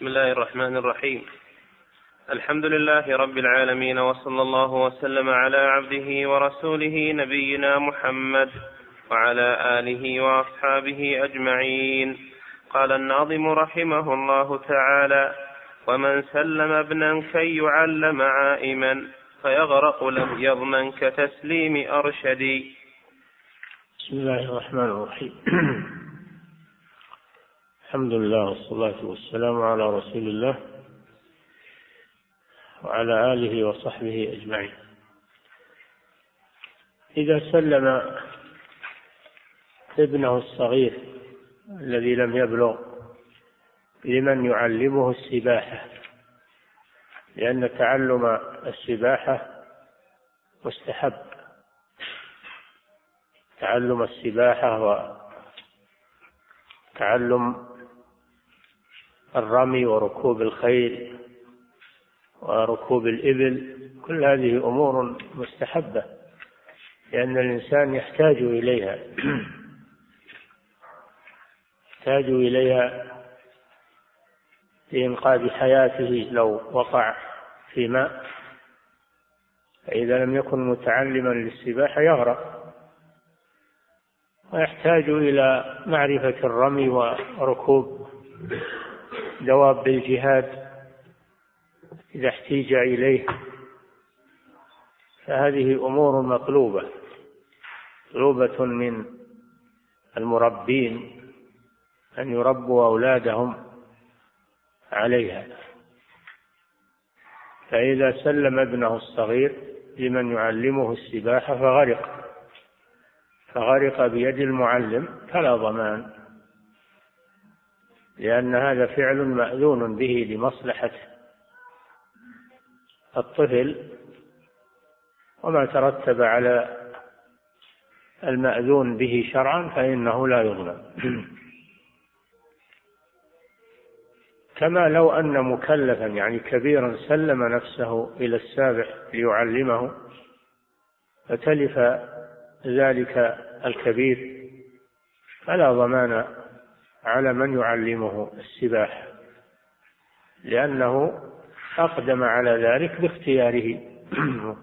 بسم الله الرحمن الرحيم. الحمد لله رب العالمين وصلى الله وسلم على عبده ورسوله نبينا محمد وعلى آله وأصحابه أجمعين. قال الناظم رحمه الله تعالى ومن سلم ابنا كي يعلم عائما فيغرق لم يضمن كتسليم أرشدي. بسم الله الرحمن الرحيم. الحمد لله والصلاة والسلام على رسول الله وعلى آله وصحبه أجمعين. إذا سلم ابنه الصغير الذي لم يبلغ لمن يعلمه السباحة لأن تعلم السباحة مستحب. تعلم السباحة وتعلم الرمي وركوب الخيل وركوب الإبل كل هذه أمور مستحبة لأن الإنسان يحتاج إليها. يحتاج إليها لإنقاذ حياته لو وقع في ماء. فإذا لم يكن متعلما للسباحة يغرق. ويحتاج إلى معرفة الرمي وركوب. دواب الجهاد إذا احتيج إليه. فهذه أمور مطلوبة مطلوبة من المربين أن يربوا أولادهم عليها. فإذا سلم ابنه الصغير لمن يعلمه السباحة فغرق فغرق بيد المعلم فلا ضمان. لأن هذا فعل مأذون به لمصلحة الطفل وما ترتب على المأذون به شرعا فإنه لا يظلم كما لو أن مكلفا يعني كبيرا سلم نفسه إلى السابع ليعلمه فتلف ذلك الكبير فلا ضمان على من يعلمه السباحة لأنه أقدم على ذلك باختياره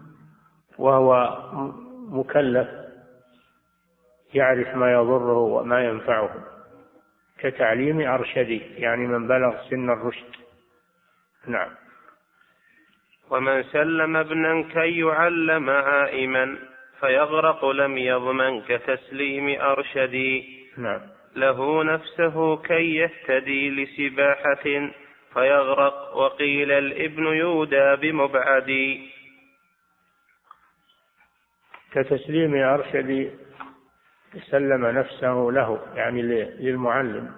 وهو مكلف يعرف ما يضره وما ينفعه كتعليم أرشدي يعني من بلغ سن الرشد. نعم. ومن سلم ابنا كي يعلم عائما فيغرق لم يضمن كتسليم أرشدي. نعم. له نفسه كي يهتدي لسباحة فيغرق وقيل الإبن يودى بمبعد. كتسليم أرشد سلم نفسه له يعني للمعلم.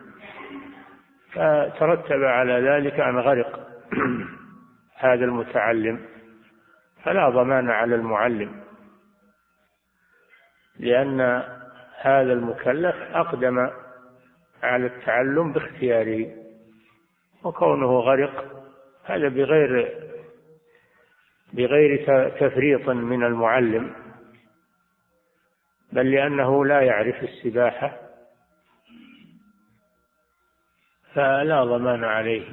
فترتب على ذلك أن غرق هذا المتعلم فلا ضمان على المعلم. لأن هذا المكلف أقدم على التعلم باختياره وكونه غرق هذا بغير بغير تفريط من المعلم بل لأنه لا يعرف السباحة. فلا ضمان عليه.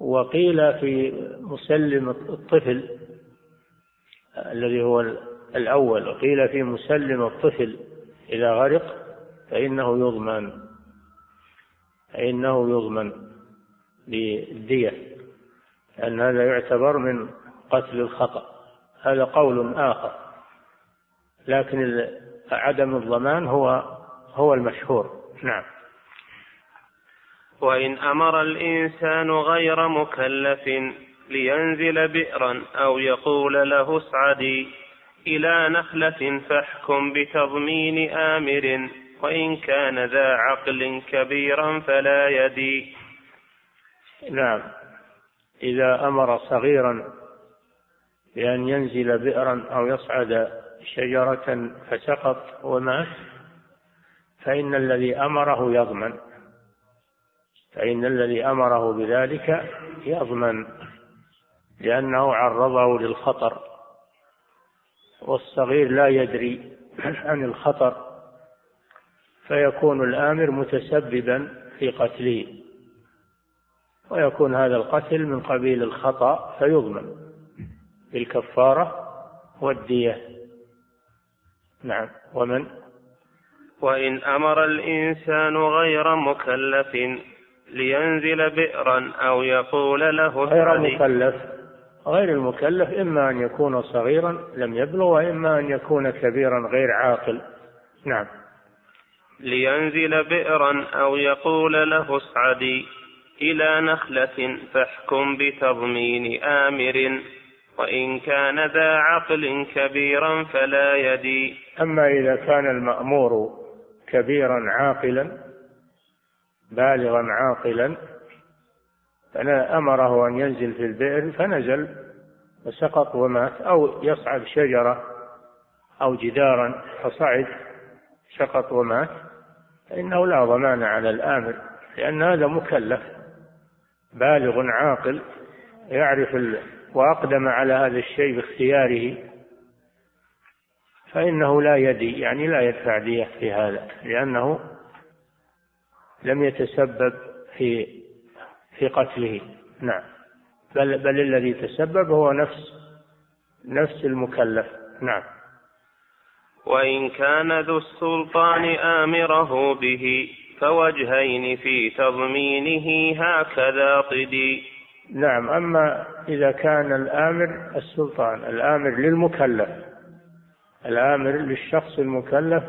وقيل في مسلم الطفل الذي هو الأول وقيل في مسلم الطفل إذا غرق فإنه يضمن فإنه يضمن بالدية لأن هذا يعتبر من قتل الخطأ. هذا قول آخر لكن عدم الضمان هو هو المشهور. نعم. وإن أمر الإنسان غير مكلف لينزل بئرا أو يقول له اصعدي إلى نخلة فاحكم بتضمين آمر. وإن كان ذا عقل كبيرا فلا يدي. نعم. إذا أمر صغيرا بأن ينزل بئرا أو يصعد شجرة فسقط ومات فإن الذي أمره يضمن. فإن الذي أمره بذلك يضمن لأنه عرضه للخطر والصغير لا يدري عن الخطر. فيكون الآمر متسببا في قتله ويكون هذا القتل من قبيل الخطأ فيضمن بالكفارة والدية. نعم ومن؟ وإن أمر الإنسان غير مكلف لينزل بئرا أو يقول له غير مكلف غير المكلف إما أن يكون صغيرا لم يبلغ وإما أن يكون كبيرا غير عاقل. نعم. لينزل بئرا أو يقول له اصعدي إلى نخلة فاحكم بتضمين آمر وإن كان ذا عقل كبيرا فلا يدي. أما إذا كان المأمور كبيرا عاقلا بالغا عاقلا فأنا أمره أن ينزل في البئر فنزل وسقط ومات أو يصعد شجرة أو جدارا فصعد سقط ومات. فإنه لا ضمان على الآمر لأن هذا مكلف بالغ عاقل يعرف وأقدم على هذا الشيء باختياره. فإنه لا يدي يعني لا يدفع دية في هذا لأنه لم يتسبب في في قتله. نعم. بل بل الذي تسبب هو نفس نفس المكلف. نعم. وإن كان ذو السلطان آمره به فوجهين في تضمينه هكذا طدي نعم أما إذا كان الآمر السلطان الآمر للمكلف الآمر للشخص المكلف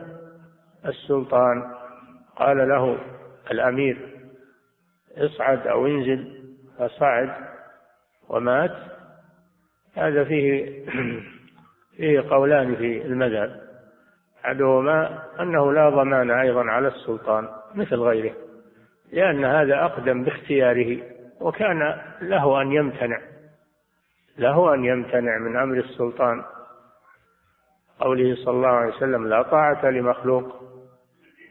السلطان قال له الأمير اصعد أو انزل فصعد ومات. هذا فيه فيه قولان في المذهب. أحدهما أنه لا ضمان أيضا على السلطان مثل غيره لأن هذا أقدم باختياره وكان له أن يمتنع له أن يمتنع من أمر السلطان. قوله صلى الله عليه وسلم لا طاعة لمخلوق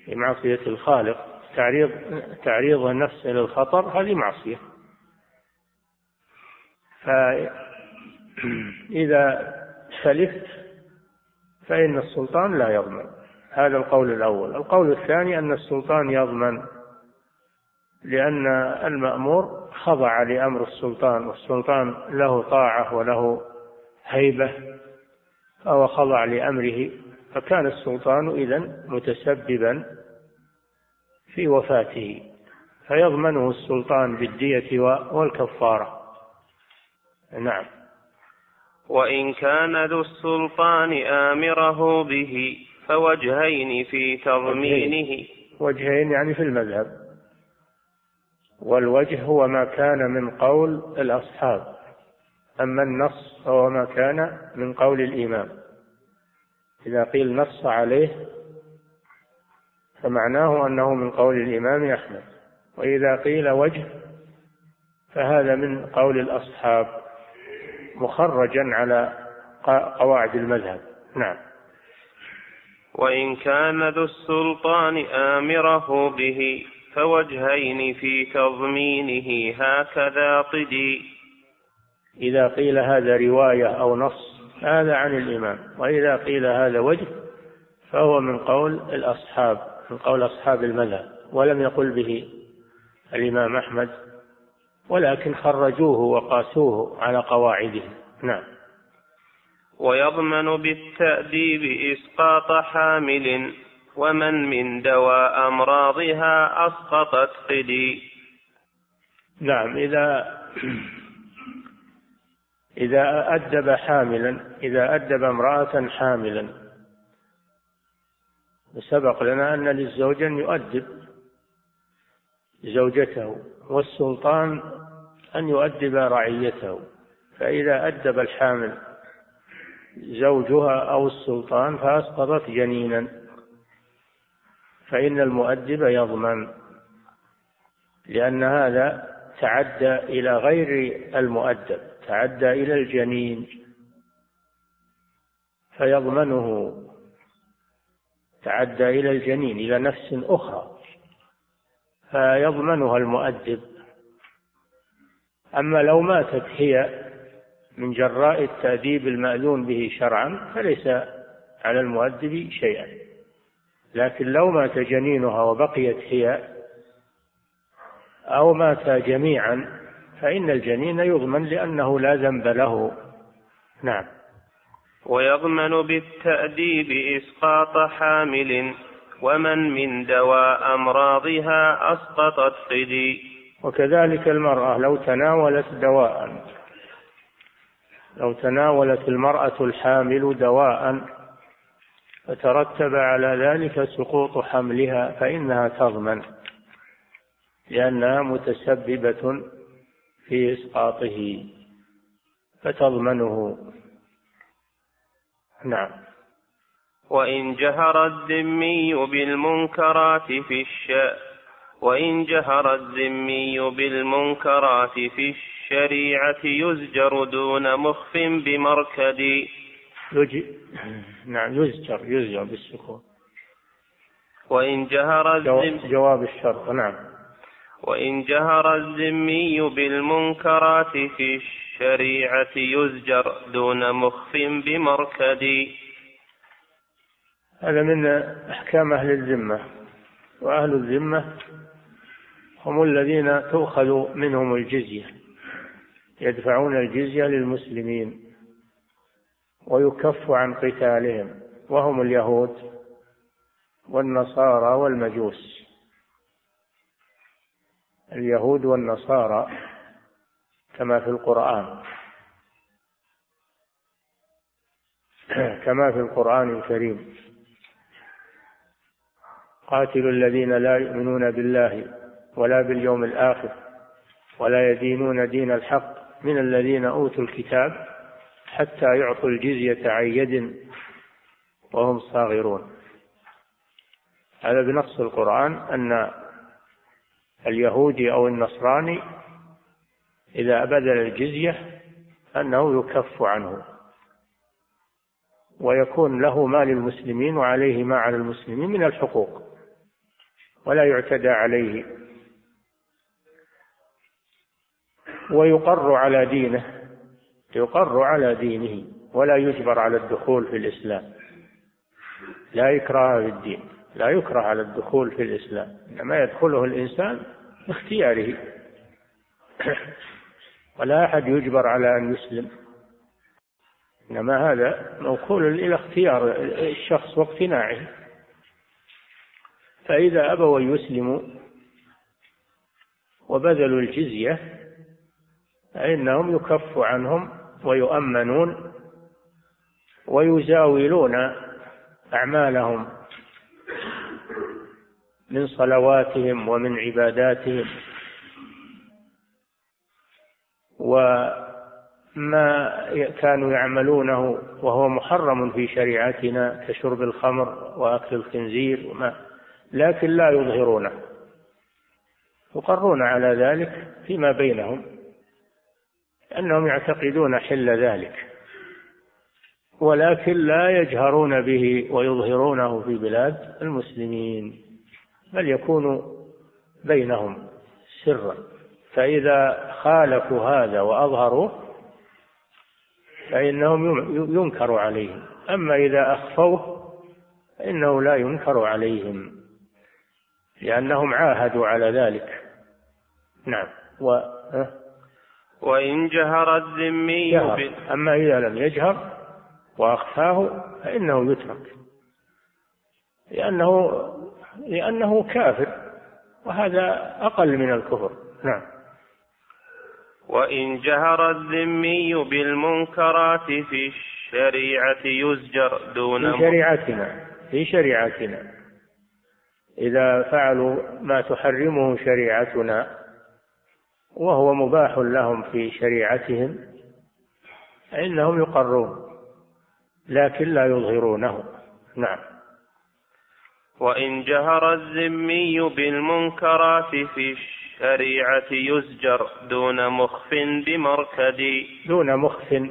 في معصية الخالق. تعريض تعريض النفس إلى الخطر هذه معصية. فإذا سلفت فإن السلطان لا يضمن. هذا القول الأول. القول الثاني أن السلطان يضمن لأن المأمور خضع لأمر السلطان والسلطان له طاعة وله هيبة فهو خضع لأمره فكان السلطان إذا متسببا في وفاته فيضمنه السلطان بالدية والكفارة. نعم. وإن كان ذو السلطان آمره به فوجهين في تضمينه. وجهين يعني في المذهب. والوجه هو ما كان من قول الأصحاب أما النص فهو ما كان من قول الإمام. إذا قيل نص عليه فمعناه أنه من قول الإمام أحمد. وإذا قيل وجه فهذا من قول الأصحاب. مخرجا على قواعد المذهب. نعم. وإن كان ذو السلطان آمره به فوجهين في تضمينه هكذا قدي إذا قيل هذا رواية أو نص هذا عن الإمام. وإذا قيل هذا وجه فهو من قول الأصحاب من قول أصحاب المذهب. ولم يقل به الإمام أحمد. ولكن خرجوه وقاسوه على قواعدهم نعم. ويضمن بالتأديب إسقاط حامل ومن من دواء أمراضها أسقطت قدي نعم إذا إذا أدب حاملا إذا أدب امرأة حاملا. سبق لنا أن للزوج أن يؤدب زوجته والسلطان أن يؤدب رعيته فإذا أدب الحامل زوجها أو السلطان فأسقطت جنينا فإن المؤدب يضمن لأن هذا تعدى إلى غير المؤدب تعدى إلى الجنين فيضمنه تعدى إلى الجنين إلى نفس أخرى فيضمنها المؤدب. أما لو ماتت هي من جراء التأديب المأذون به شرعا فليس على المؤدب شيئا. لكن لو مات جنينها وبقيت هي أو مات جميعا فإن الجنين يضمن لأنه لا ذنب له. نعم. ويضمن بالتأديب إسقاط حامل ومن من دواء أمراضها أسقطت قدي وكذلك المرأة لو تناولت دواء. لو تناولت المرأة الحامل دواء فترتب على ذلك سقوط حملها فإنها تضمن لأنها متسببة في إسقاطه فتضمنه. نعم. وإن جهر الذمي بالمنكرات في الش وإن جهر الذمي بالمنكرات في الشريعة يزجر دون مخف بمركد. يج... نعم يزجر يزجر بالسكون. وإن جهر الذمي جواب الشرط نعم. وإن جهر الذمي بالمنكرات في الشريعة يزجر دون مخف بمركد. هذا من أحكام أهل الذمة. وأهل الذمة هم الذين تؤخذ منهم الجزية يدفعون الجزية للمسلمين ويكف عن قتالهم وهم اليهود والنصارى والمجوس. اليهود والنصارى كما في القرآن. كما في القرآن الكريم. قاتلوا الذين لا يؤمنون بالله ولا باليوم الآخر ولا يدينون دين الحق من الذين أوتوا الكتاب حتى يعطوا الجزية عن يد وهم صاغرون. هذا بنص القرآن أن اليهودي أو النصراني إذا بذل الجزية أنه يكف عنه ويكون له ما للمسلمين وعليه ما على المسلمين من الحقوق ولا يعتدى عليه. ويقر على دينه يقر على دينه ولا يجبر على الدخول في الإسلام. لا إكراه في الدين لا يكره على الدخول في الإسلام. إنما يدخله الإنسان باختياره. ولا أحد يجبر على أن يسلم. إنما هذا موكول إلى اختيار الشخص واقتناعه. فإذا أبوا يسلموا وبذلوا الجزية فإنهم يكف عنهم ويؤمنون ويزاولون أعمالهم من صلواتهم ومن عباداتهم وما كانوا يعملونه وهو محرم في شريعتنا كشرب الخمر وأكل الخنزير وما لكن لا يظهرونه. يقرون على ذلك فيما بينهم. أنهم يعتقدون حل ذلك ولكن لا يجهرون به ويظهرونه في بلاد المسلمين بل يكون بينهم سرا. فإذا خالفوا هذا وأظهروه فإنهم ينكر عليهم. أما إذا أخفوه فإنه لا ينكر عليهم لأنهم عاهدوا على ذلك. نعم. و وإن جهر الذمي جهر. أما إذا لم يجهر وأخفاه فإنه يترك. لأنه لأنه كافر وهذا أقل من الكفر. نعم. وإن جهر الذمي بالمنكرات في الشريعة يزجر دون في شريعتنا في شريعتنا. إذا فعلوا ما تحرمه شريعتنا وهو مباح لهم في شريعتهم فإنهم يقرون لكن لا يظهرونه. نعم. وإن جهر الذمي بالمنكرات في الشريعة يزجر دون مخف بمركد. دون مخف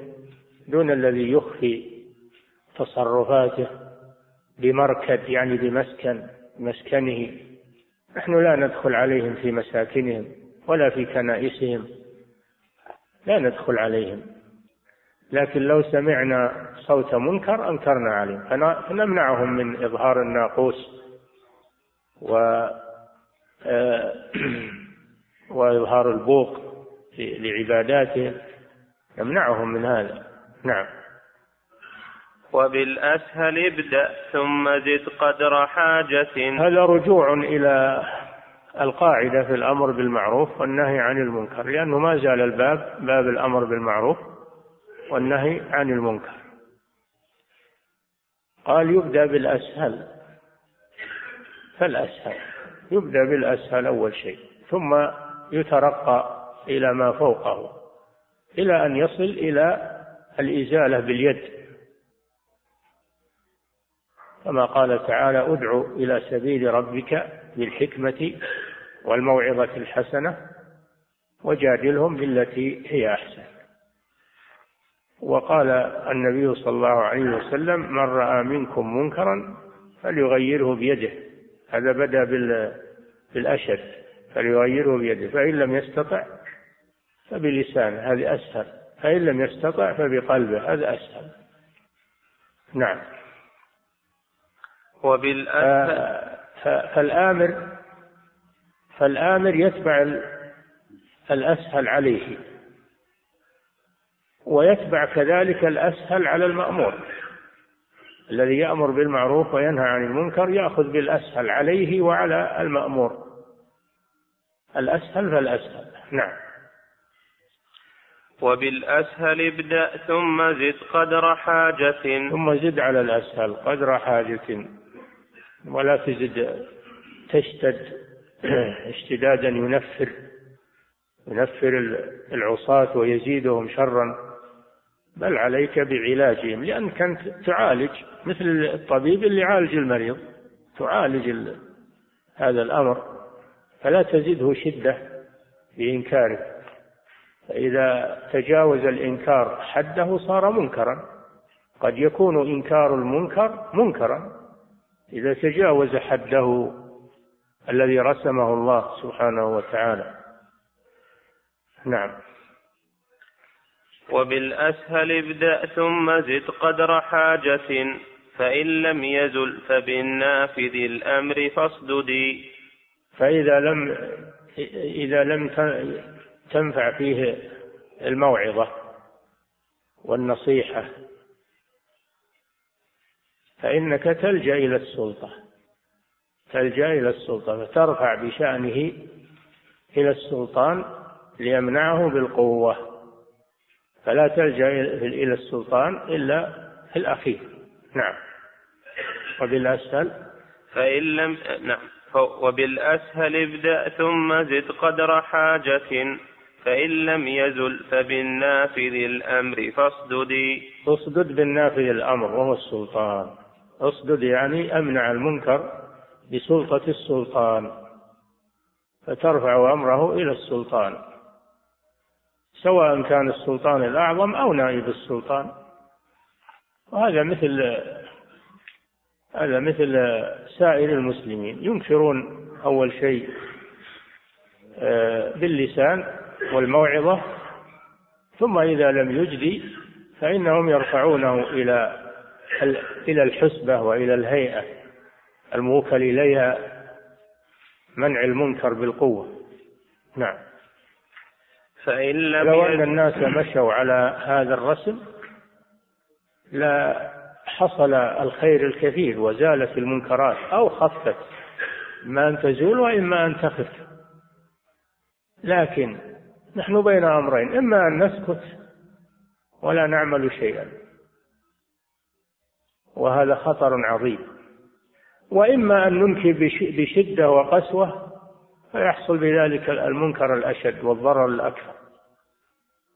دون الذي يخفي تصرفاته بمركد يعني بمسكن مسكنه. نحن لا ندخل عليهم في مساكنهم. ولا في كنائسهم. لا ندخل عليهم. لكن لو سمعنا صوت منكر أنكرنا عليهم. فنمنعهم من إظهار الناقوس و آه، وإظهار البوق لعباداتهم. يمنعهم من هذا. نعم. وبالأسهل ابدأ ثم زد قدر حاجة. هذا رجوع إلى القاعدة في الأمر بالمعروف والنهي عن المنكر لأنه ما زال الباب باب الأمر بالمعروف والنهي عن المنكر. قال يبدأ بالأسهل. فالأسهل يبدأ بالأسهل أول شيء ثم يترقى إلى ما فوقه إلى أن يصل إلى الإزالة باليد. كما قال تعالى ادع إلى سبيل ربك بالحكمة والموعظة الحسنة وجادلهم بالتي هي أحسن. وقال النبي صلى الله عليه وسلم من رأى منكم منكرا فليغيره بيده. هذا بدأ بالأشد فليغيره بيده فإن لم يستطع فبلسانه هذه أسهل فإن لم يستطع فبقلبه هذا أسهل. نعم. فالآمر فالآمر يتبع الأسهل عليه. ويتبع كذلك الأسهل على المأمور. الذي يأمر بالمعروف وينهى عن المنكر يأخذ بالأسهل عليه وعلى المأمور. الأسهل فالأسهل. نعم. وبالأسهل ابدأ ثم زد قدر حاجة. ثم زد على الأسهل قدر حاجة. ولا تزد تشتد اشتدادا ينفر ينفر العصاة ويزيدهم شرا. بل عليك بعلاجهم لأنك أنت تعالج مثل الطبيب اللي يعالج المريض تعالج هذا الأمر. فلا تزده شدة بإنكاره فإذا تجاوز الإنكار حده صار منكرا. قد يكون إنكار المنكر منكرا. إذا تجاوز حده الذي رسمه الله سبحانه وتعالى. نعم. وبالأسهل ابدأ ثم زد قدر حاجة فإن لم يزل فبالنافذ الأمر فاصددي فإذا لم إذا لم تنفع فيه الموعظة والنصيحة فإنك تلجأ إلى السلطة تلجأ إلى السلطة فترفع بشأنه إلى السلطان ليمنعه بالقوة. فلا تلجأ إلى السلطان إلا في الأخير. نعم. وبالأسهل؟ فإن لم نعم. وبالأسهل ابدأ ثم زد قدر حاجة. فإن لم يزل فبالنافذ الأمر فاصددي اصدد بالنافذ الأمر وهو السلطان. أصدد يعني أمنع المنكر بسلطة السلطان فترفع أمره إلى السلطان سواء كان السلطان الأعظم أو نائب السلطان. وهذا مثل هذا مثل سائر المسلمين. ينكرون أول شيء آه، باللسان والموعظة ثم إذا لم يجدي فإنهم يرفعونه إلى إلى الحسبة وإلى الهيئة الموكل إليها منع المنكر بالقوة. نعم. فإن لم لو أن الناس مشوا على هذا الرسم لا حصل الخير الكثير وزالت المنكرات أو خفت. إما أن تزول وإما أن تخف. لكن نحن بين أمرين إما أن نسكت ولا نعمل شيئا. وهذا خطر عظيم. وإما أن ننكر بشدة وقسوة فيحصل بذلك المنكر الأشد والضرر الأكثر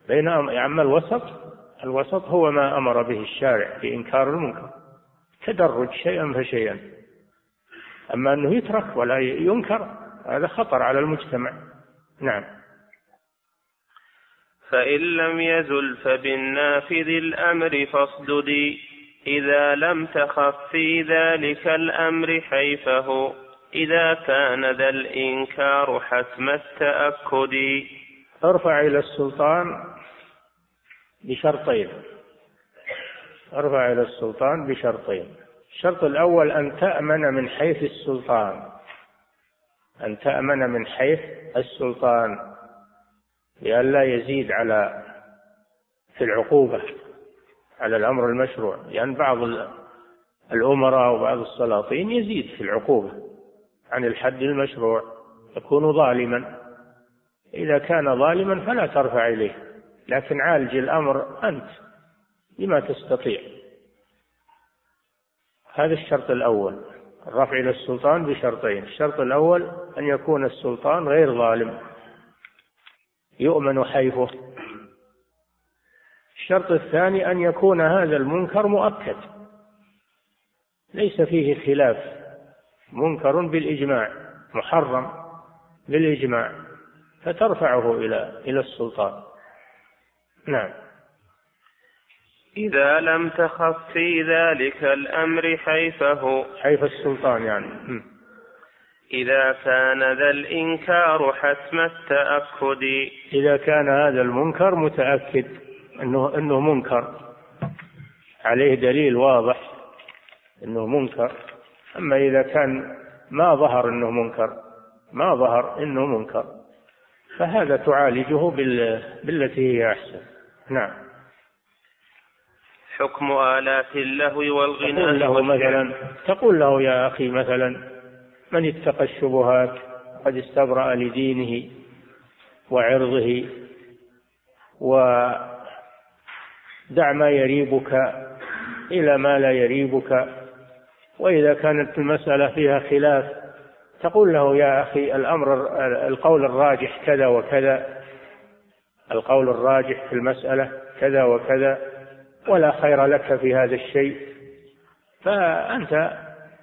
بين أما الوسط الوسط هو ما أمر به الشارع في إنكار المنكر. تدرج شيئا فشيئا. أما أنه يترك ولا ينكر هذا خطر على المجتمع. نعم. فإن لم يزل فبالنافذ الأمر فاصددي. إذا لم تخف في ذلك الأمر حيفه. إذا كان ذا الإنكار حتم التأكد. أرفع إلى السلطان بشرطين. أرفع إلى السلطان بشرطين. الشرط الأول أن تأمن من حيث السلطان. أن تأمن من حيث السلطان. لئلا يزيد على في العقوبة. على الأمر المشروع. لأن يعني بعض الأمراء وبعض السلاطين يزيد في العقوبة عن الحد المشروع يكون ظالما. إذا كان ظالما فلا ترفع إليه لكن عالج الأمر أنت بما تستطيع. هذا الشرط الأول الرفع إلى السلطان بشرطين. الشرط الأول أن يكون السلطان غير ظالم يؤمن حيفه. الشرط الثاني أن يكون هذا المنكر مؤكد. ليس فيه خلاف. منكر بالإجماع محرم بالإجماع فترفعه إلى إلى السلطان. نعم. إذا لم تخف في ذلك الأمر حيفه. حيف السلطان يعني. إذا كان ذا الإنكار حتم التأكد. إذا كان هذا المنكر متأكد. أنه أنه منكر. عليه دليل واضح أنه منكر. أما إذا كان ما ظهر أنه منكر ما ظهر أنه منكر فهذا تعالجه بالتي هي أحسن. نعم. حكم آلات اللهو والغناء تقول له مثلا تقول له يا أخي مثلا من اتقى الشبهات؟ قد استبرأ لدينه وعرضه ودع ما يريبك إلى ما لا يريبك. وإذا كانت المسألة فيها خلاف تقول له يا أخي الأمر القول الراجح كذا وكذا. القول الراجح في المسألة كذا وكذا ولا خير لك في هذا الشيء. فأنت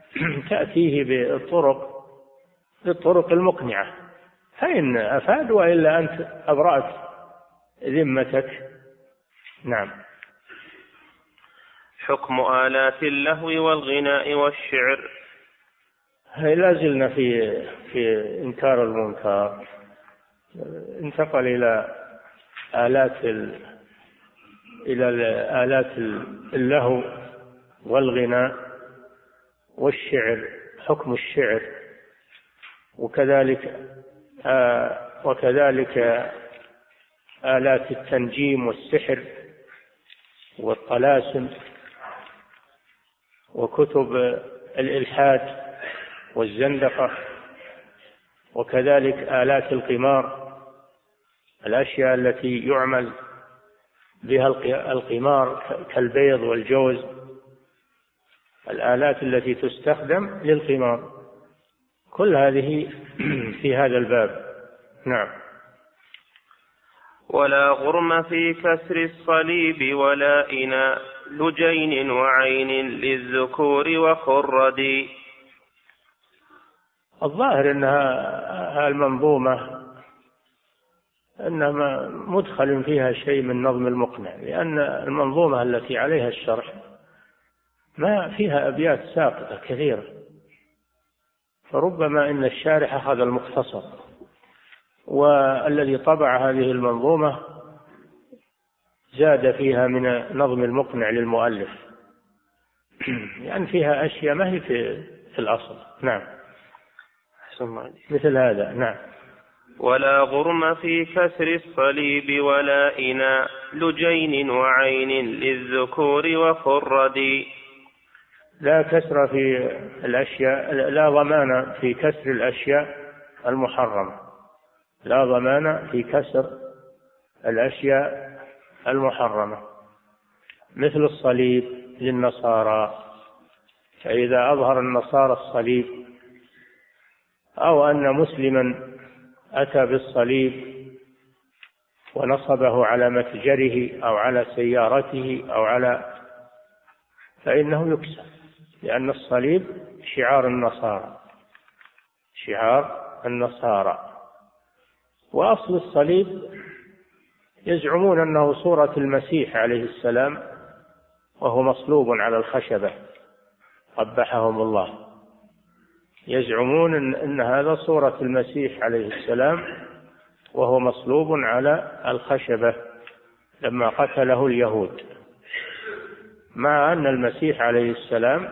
تأتيه بالطرق بالطرق المقنعة. فإن أفاد وإلا أنت أبرأت ذمتك. نعم. حكم آلات اللهو والغناء والشعر. لا زلنا في في إنكار المنكر انتقل إلى آلات ال... إلى آلات اللهو والغناء والشعر حكم الشعر. وكذلك آه وكذلك آلات التنجيم والسحر والطلاسم. وكتب الإلحاد والزندقة وكذلك آلات القمار الأشياء التي يعمل بها القمار كالبيض والجوز الآلات التي تستخدم للقمار. كل هذه في هذا الباب. نعم. ولا غرم في كسر الصليب ولا إناء. لجين وعين للذكور وخرد. الظاهر أنها المنظومة أنها مدخل فيها شيء من نظم المقنع لأن المنظومة التي عليها الشرح ما فيها أبيات ساقطة كثيرة فربما أن الشارح أخذ المختصر والذي طبع هذه المنظومة زاد فيها من نظم المقنع للمؤلف. يعني فيها أشياء ما هي في, في الأصل. نعم. مثل هذا نعم. ولا غرم في كسر الصليب ولا إناء لجين وعين للذكور وخرد. لا كسر في الأشياء لا ضمان في كسر الأشياء المحرمة. لا ضمان في كسر الأشياء المحرمة. مثل الصليب للنصارى. فإذا أظهر النصارى الصليب أو أن مسلما أتى بالصليب ونصبه على متجره أو على سيارته أو على فإنه يكسر لأن الصليب شعار النصارى. شعار النصارى. وأصل الصليب يزعمون أنه صورة المسيح عليه السلام وهو مصلوب على الخشبة. قبحهم الله. يزعمون إن, هذا صورة المسيح عليه السلام وهو مصلوب على الخشبة لما قتله اليهود. مع أن المسيح عليه السلام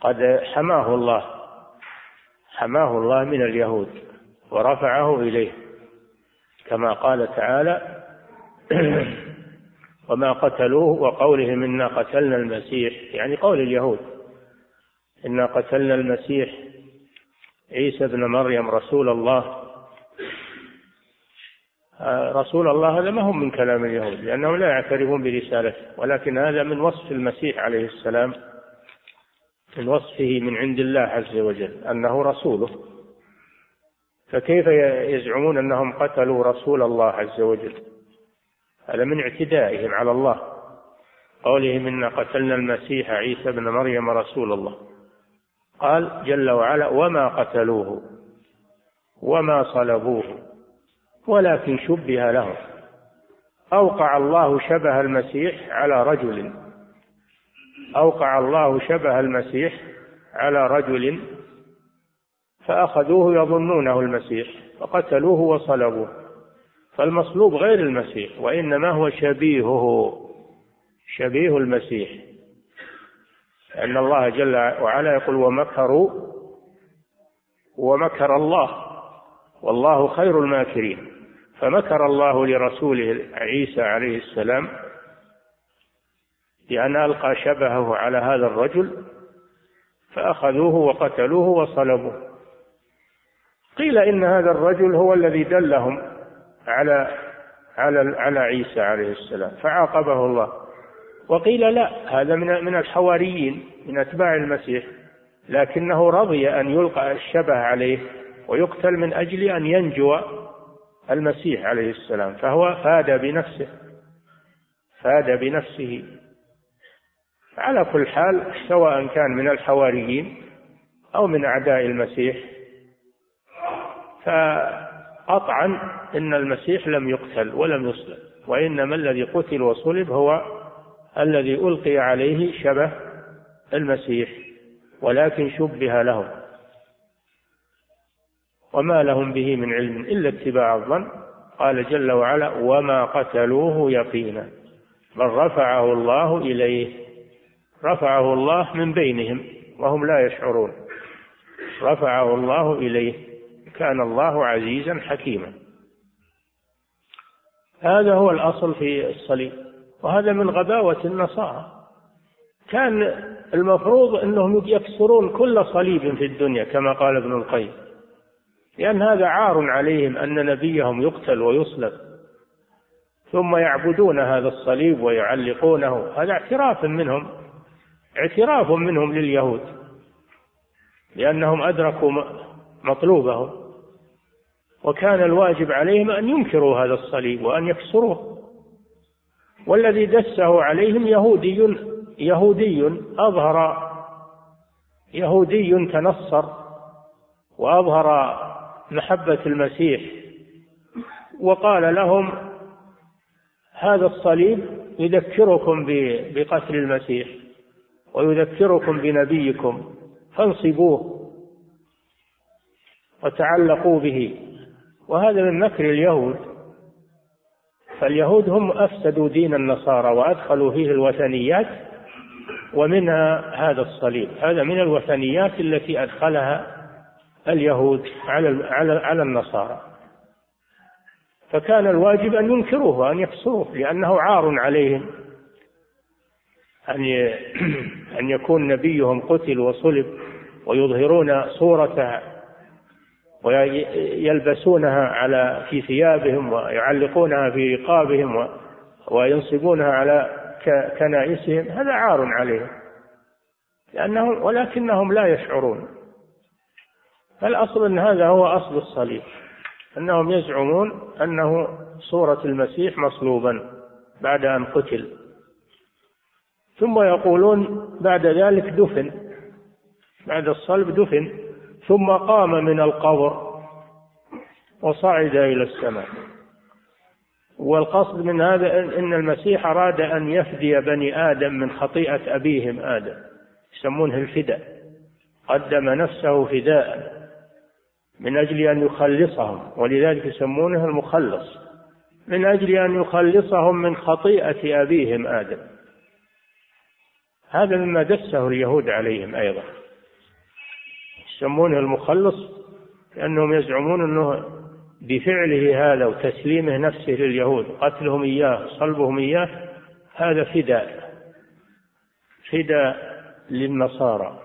قد حماه الله. حماه الله من اليهود ورفعه إليه. كما قال تعالى وما قتلوه وقولهم إنا قتلنا المسيح يعني قول اليهود إنا قتلنا المسيح عيسى ابن مريم رسول الله. آه، رسول الله هذا ما هو من كلام اليهود لأنهم لا يعترفون برسالته ولكن هذا من وصف المسيح عليه السلام من وصفه من عند الله عز وجل أنه رسوله. فكيف يزعمون أنهم قتلوا رسول الله عز وجل؟ هذا من اعتدائهم على الله. قولهم إنا قتلنا المسيح عيسى بن مريم رسول الله. قال جل وعلا وما قتلوه وما صلبوه ولكن شبه لهم. أوقع الله شبه المسيح على رجل. أوقع الله شبه المسيح على رجل فأخذوه يظنونه المسيح فقتلوه وصلبوه. فالمصلوب غير المسيح وإنما هو شبيهه شبيه المسيح. أن الله جل وعلا يقول ومكروا ومكر الله والله خير الماكرين. فمكر الله لرسوله عيسى عليه السلام بأن ألقى شبهه على هذا الرجل فأخذوه وقتلوه وصلبوه. قيل إن هذا الرجل هو الذي دلهم على على على عيسى عليه السلام فعاقبه الله. وقيل لا هذا من من الحواريين من أتباع المسيح لكنه رضي أن يلقى الشبه عليه ويقتل من أجل أن ينجو المسيح عليه السلام فهو فاد بنفسه فاد بنفسه. على كل حال سواء كان من الحواريين أو من أعداء المسيح فقطعا إن المسيح لم يقتل ولم يصلب وإنما الذي قتل وصلب هو الذي ألقي عليه شبه المسيح ولكن شبه لهم. وما لهم به من علم إلا اتباع الظن. قال جل وعلا وما قتلوه يقينا بل رفعه الله إليه. رفعه الله من بينهم وهم لا يشعرون. رفعه الله إليه. كان الله عزيزا حكيما. هذا هو الأصل في الصليب. وهذا من غباوة النصارى. كان المفروض أنهم يكسرون كل صليب في الدنيا كما قال ابن القيم. لأن هذا عار عليهم أن نبيهم يقتل ويصلب ثم يعبدون هذا الصليب ويعلقونه. هذا اعتراف منهم اعتراف منهم لليهود لأنهم أدركوا مطلوبهم. وكان الواجب عليهم أن ينكروا هذا الصليب وأن يكسروه. والذي دسه عليهم يهودي يهودي أظهر يهودي تنصر وأظهر محبة المسيح. وقال لهم هذا الصليب يذكركم بقتل المسيح ويذكركم بنبيكم فانصبوه وتعلقوا به. وهذا من مكر اليهود. فاليهود هم افسدوا دين النصارى وأدخلوا فيه الوثنيات ومنها هذا الصليب. هذا من الوثنيات التي أدخلها اليهود على على على النصارى. فكان الواجب أن ينكروه وأن يكسروه لأنه عار عليهم. أن أن يكون نبيهم قتل وصلب ويظهرون صورته ويلبسونها على في ثيابهم ويعلقونها في رقابهم وينصبونها على كنائسهم هذا عار عليهم. لأنهم ولكنهم لا يشعرون. فالأصل أن هذا هو أصل الصليب. أنهم يزعمون أنه صورة المسيح مصلوبا بعد أن قتل. ثم يقولون بعد ذلك دفن. بعد الصلب دفن. ثم قام من القبر وصعد إلى السماء. والقصد من هذا إن المسيح أراد أن يفدي بني آدم من خطيئة أبيهم آدم يسمونه الفداء. قدم نفسه فداء من أجل أن يخلصهم ولذلك يسمونه المخلص. من أجل أن يخلصهم من خطيئة أبيهم آدم. هذا مما دسه اليهود عليهم أيضا. يسمونه المخلص لأنهم يزعمون أنه بفعله هذا وتسليمه نفسه لليهود قتلهم إياه صلبهم إياه هذا فداء فداء للنصارى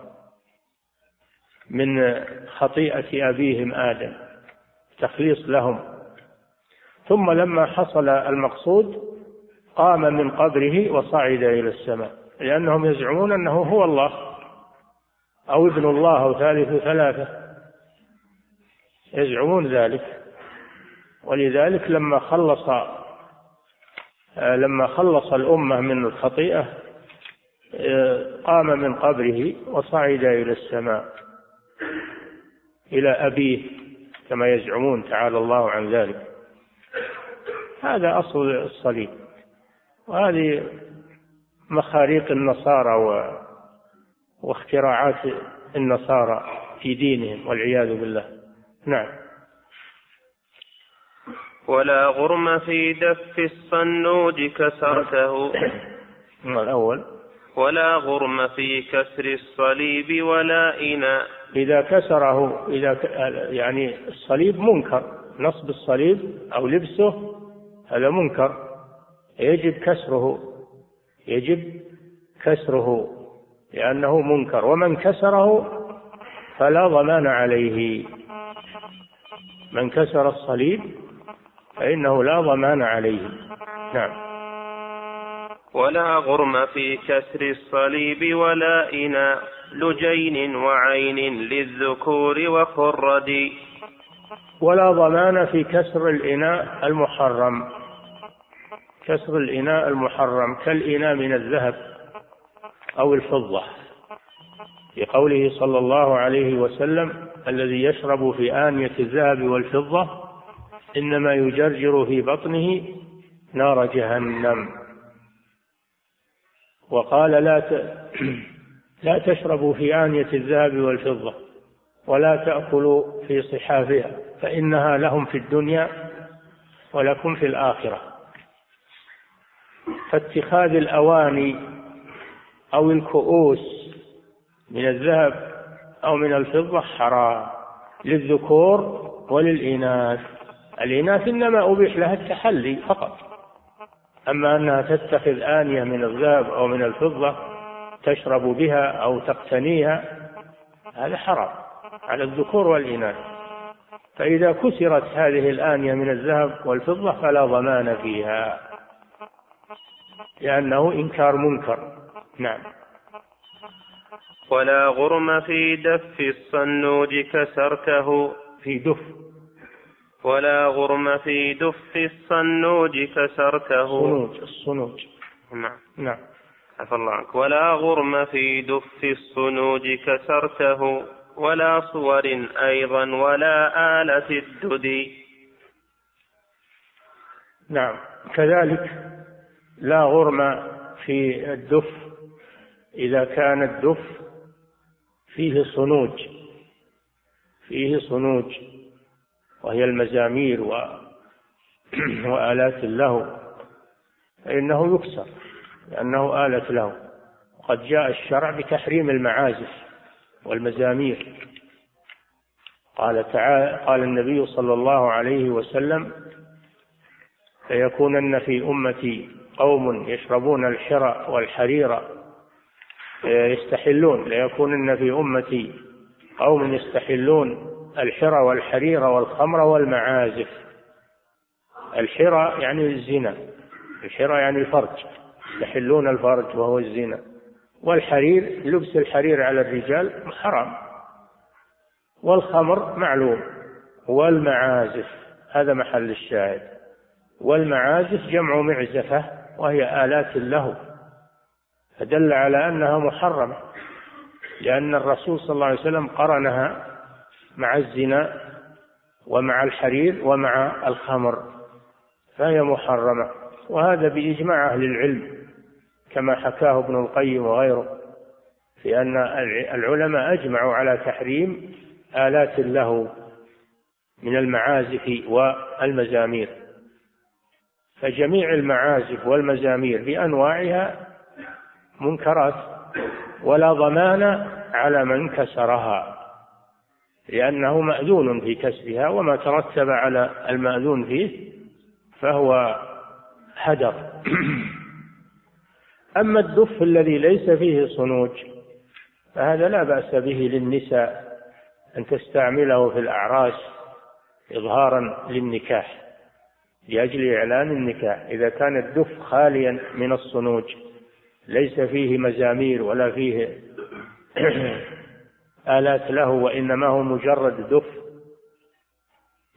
من خطيئة أبيهم آدم تخليص لهم. ثم لما حصل المقصود قام من قبره وصعد إلى السماء لأنهم يزعمون أنه هو الله. أو ابن الله أو ثالث ثلاثة. يزعمون ذلك. ولذلك لما خلص لما خلص الأمة من الخطيئة قام من قبره وصعد إلى السماء إلى أبيه كما يزعمون تعالى الله عن ذلك. هذا أصل الصليب. وهذه مخاريق النصارى واختراعات النصارى في دينهم والعياذ بالله. نعم. ولا غرم في دف الصنوج كسرته. الأول. ولا غرم في كسر الصليب ولا إناء. إذا كسره إذا يعني الصليب منكر. نصب الصليب أو لبسه هذا منكر. يجب كسره. يجب كسره. لأنه منكر ومن كسره فلا ضمان عليه. من كسر الصليب فإنه لا ضمان عليه. نعم. ولا غرم في كسر الصليب ولا إناء لجين وعين للذكور وخرد. ولا ضمان في كسر الإناء المحرم. كسر الإناء المحرم كالإناء من الذهب. أو الفضة في قوله صلى الله عليه وسلم الذي يشرب في آنية الذهب والفضة إنما يجرجر في بطنه نار جهنم. وقال لا لا تشربوا في آنية الذهب والفضة ولا تأكلوا في صحافها فإنها لهم في الدنيا ولكم في الآخرة. فاتخاذ الأواني أو الكؤوس من الذهب أو من الفضة حرام للذكور وللإناث. الإناث إنما أبيح لها التحلي فقط. أما أنها تتخذ آنية من الذهب أو من الفضة تشرب بها أو تقتنيها هذا حرام على الذكور والإناث. فإذا كسرت هذه الآنية من الذهب والفضة فلا ضمان فيها لأنه إنكار منكر. نعم. ولا غرم في دف الصنوج كسرته. في دف. ولا غرم في دف الصنوج كسرته. صنوج الصنوج نعم. نعم. عفى الله عنك. ولا غرم في دف الصنوج كسرته. ولا صور أيضا ولا آلة الددي نعم. كذلك لا غرم في الدف إذا كان الدف فيه صنوج فيه صنوج وهي المزامير و وآلات اللهو فإنه يكسر لأنه آلة له. وقد جاء الشرع بتحريم المعازف والمزامير. قال تعالى قال النبي صلى الله عليه وسلم ليكونن في أمتي قوم يشربون الحرى والحرير يستحلون ليكونن في أمتي قوم يستحلون الحرى والحرير والخمر والمعازف. الحرى يعني الزنا الحرى يعني الفرج يحلون الفرج وهو الزنا. والحرير لبس الحرير على الرجال حرام. والخمر معلوم والمعازف هذا محل الشاهد. والمعازف جمع معزفة وهي آلات اللهو فدل على أنها محرمة لأن الرسول صلى الله عليه وسلم قرنها مع الزنا ومع الحرير ومع الخمر فهي محرمة. وهذا بإجماع أهل العلم كما حكاه ابن القيم وغيره في أن العلماء أجمعوا على تحريم آلات اللهو من المعازف والمزامير. فجميع المعازف والمزامير بأنواعها منكرات ولا ضمان على من كسرها لأنه مأذون في كسبها وما ترتب على المأذون فيه فهو هدر. أما الدف الذي ليس فيه صنوج فهذا لا بأس به للنساء أن تستعمله في الأعراس إظهارا للنكاح لأجل إعلان النكاح إذا كان الدف خاليا من الصنوج. ليس فيه مزامير ولا فيه آلات له وإنما هو مجرد دف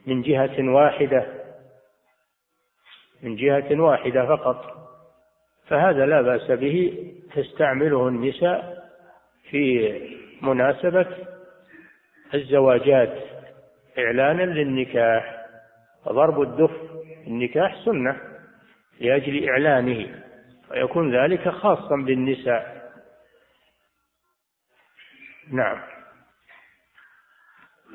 من جهة واحدة من جهة واحدة فقط. فهذا لا بأس به تستعمله النساء في مناسبة الزواجات. إعلانا للنكاح فضرب الدف النكاح سنة لأجل إعلانه. ويكون ذلك خاصا بالنساء. نعم.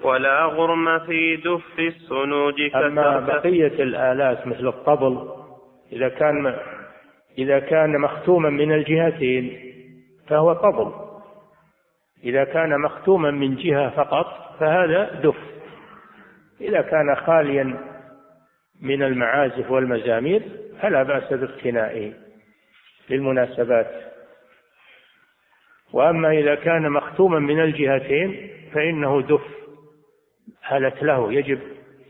ولا غرم في دف الصنوج أما بقية الآلات مثل الطبل إذا كان إذا كان مختوما من الجهتين فهو طبل. إذا كان مختوما من جهة فقط فهذا دف. إذا كان خاليا من المعازف والمزامير فلا بأس باقتنائه. للمناسبات. وأما إذا كان مختوما من الجهتين فإنه دف هلت له يجب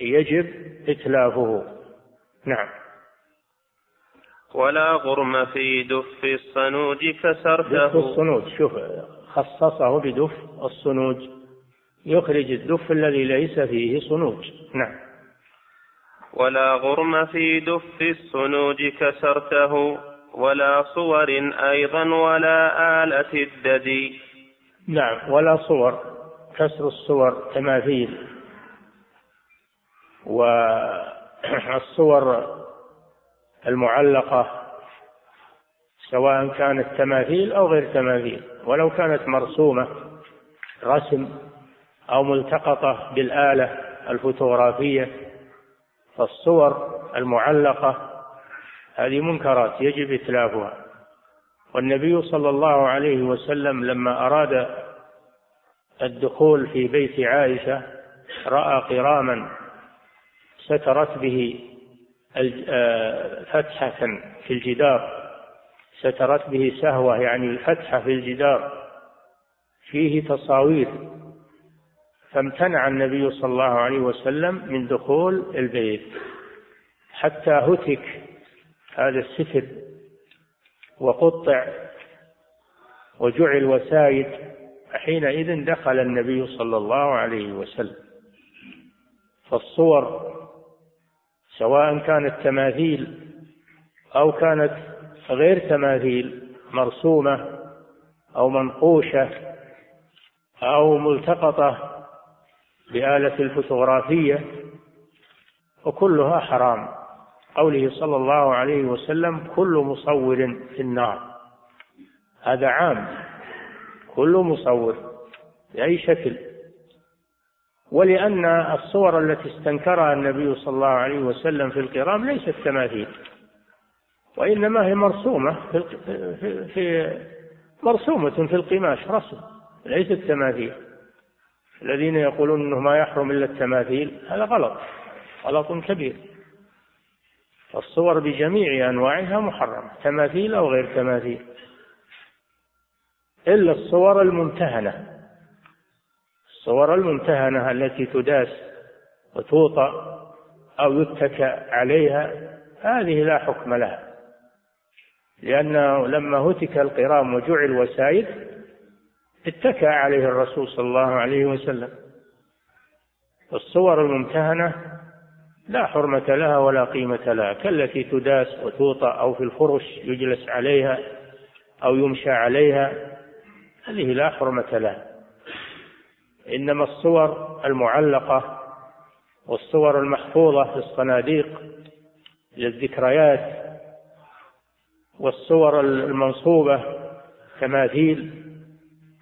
يجب إتلافه. نعم. ولا غرم في دف الصنوج كسرته دف الصنوج شوف خصصه بدف الصنوج يخرج الدف الذي ليس فيه صنوج نعم. ولا غرم في دف الصنوج كسرته ولا صور أيضا ولا آلة الددي نعم ولا صور كسر الصور تماثيل. والصور المعلقة سواء كانت تماثيل أو غير تماثيل. ولو كانت مرسومة رسم أو ملتقطة بالآلة الفوتوغرافية فالصور المعلقة هذه منكرات يجب إتلافها. والنبي صلى الله عليه وسلم لما أراد الدخول في بيت عائشة رأى قراما سترت به آه، فتحة في الجدار. سترت به سهوة يعني فتحة في الجدار. فيه تصاوير. فامتنع النبي صلى الله عليه وسلم من دخول البيت. حتى هتك هذا الستر وقطع وجعل وسايد حينئذ دخل النبي صلى الله عليه وسلم. فالصور سواء كانت تماثيل أو كانت غير تماثيل مرسومة أو منقوشة أو ملتقطة بآلة الفوتوغرافية وكلها حرام. قوله صلى الله عليه وسلم كل مصور في النار. هذا عام. كل مصور بأي شكل. ولأن الصور التي استنكرها النبي صلى الله عليه وسلم في القرام ليست تماثيل وإنما هي مرسومة في, في مرسومة في القماش رسم ليست تماثيل الذين يقولون إنه ما يحرم إلا التماثيل هذا غلط غلط كبير. الصور بجميع أنواعها محرمة تماثيل أو غير تماثيل. إلا الصور الممتهنة. الصور الممتهنة التي تداس وتوطى أو يتكى عليها هذه لا حكم لها. لأنه لما هتك القرام وجعل وسائد اتكى عليه الرسول صلى الله عليه وسلم. الصور الممتهنة لا حرمة لها ولا قيمة لها. كالتي تداس وتوطأ أو في الفرش يجلس عليها أو يمشى عليها هذه لا حرمة لها. إنما الصور المعلقة والصور المحفوظة في الصناديق للذكريات والصور المنصوبة تماثيل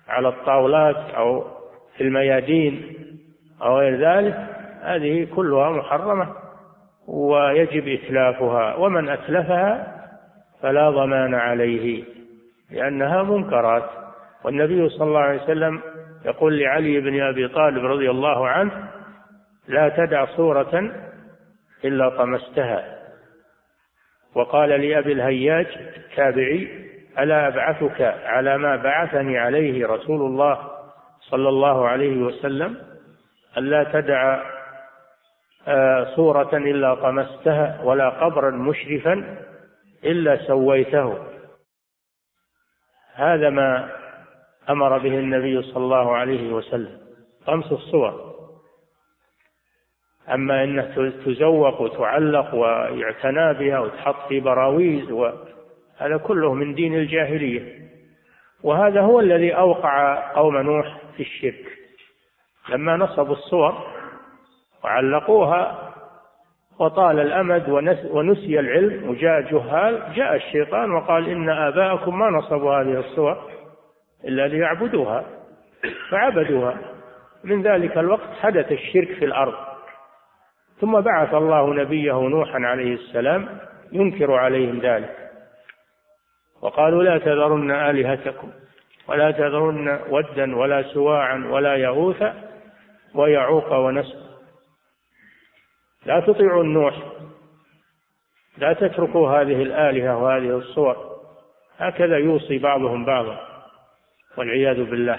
على الطاولات أو في الميادين أو غير ذلك هذه كلها محرمة ويجب إتلافها ومن أتلفها فلا ضمان عليه لأنها منكرات. والنبي صلى الله عليه وسلم يقول لعلي بن أبي طالب رضي الله عنه لا تدع صورة إلا طمستها. وقال لأبي الهياج التابعي ألا أبعثك على ما بعثني عليه رسول الله صلى الله عليه وسلم ألا تدع صورة إلا طمستها ولا قبرا مشرفا إلا سويته. هذا ما أمر به النبي صلى الله عليه وسلم. طمس الصور. أما أنه تزوق وتعلق ويعتنى بها وتحط في براويز هذا كله من دين الجاهلية. وهذا هو الذي أوقع قوم نوح في الشرك. لما نصبوا الصور وعلقوها وطال الأمد ونسي العلم وجاء جهال جاء الشيطان وقال إن آباءكم ما نصبوا هذه الصور إلا ليعبدوها فعبدوها. من ذلك الوقت حدث الشرك في الأرض. ثم بعث الله نبيه نوحا عليه السلام ينكر عليهم ذلك. وقالوا لا تذرن آلهتكم ولا تذرن ودا ولا سواعا ولا يغوث ويعوق ونسر لا تطيعوا النوح. لا تتركوا هذه الآلهة وهذه الصور. هكذا يوصي بعضهم بعضا والعياذ بالله.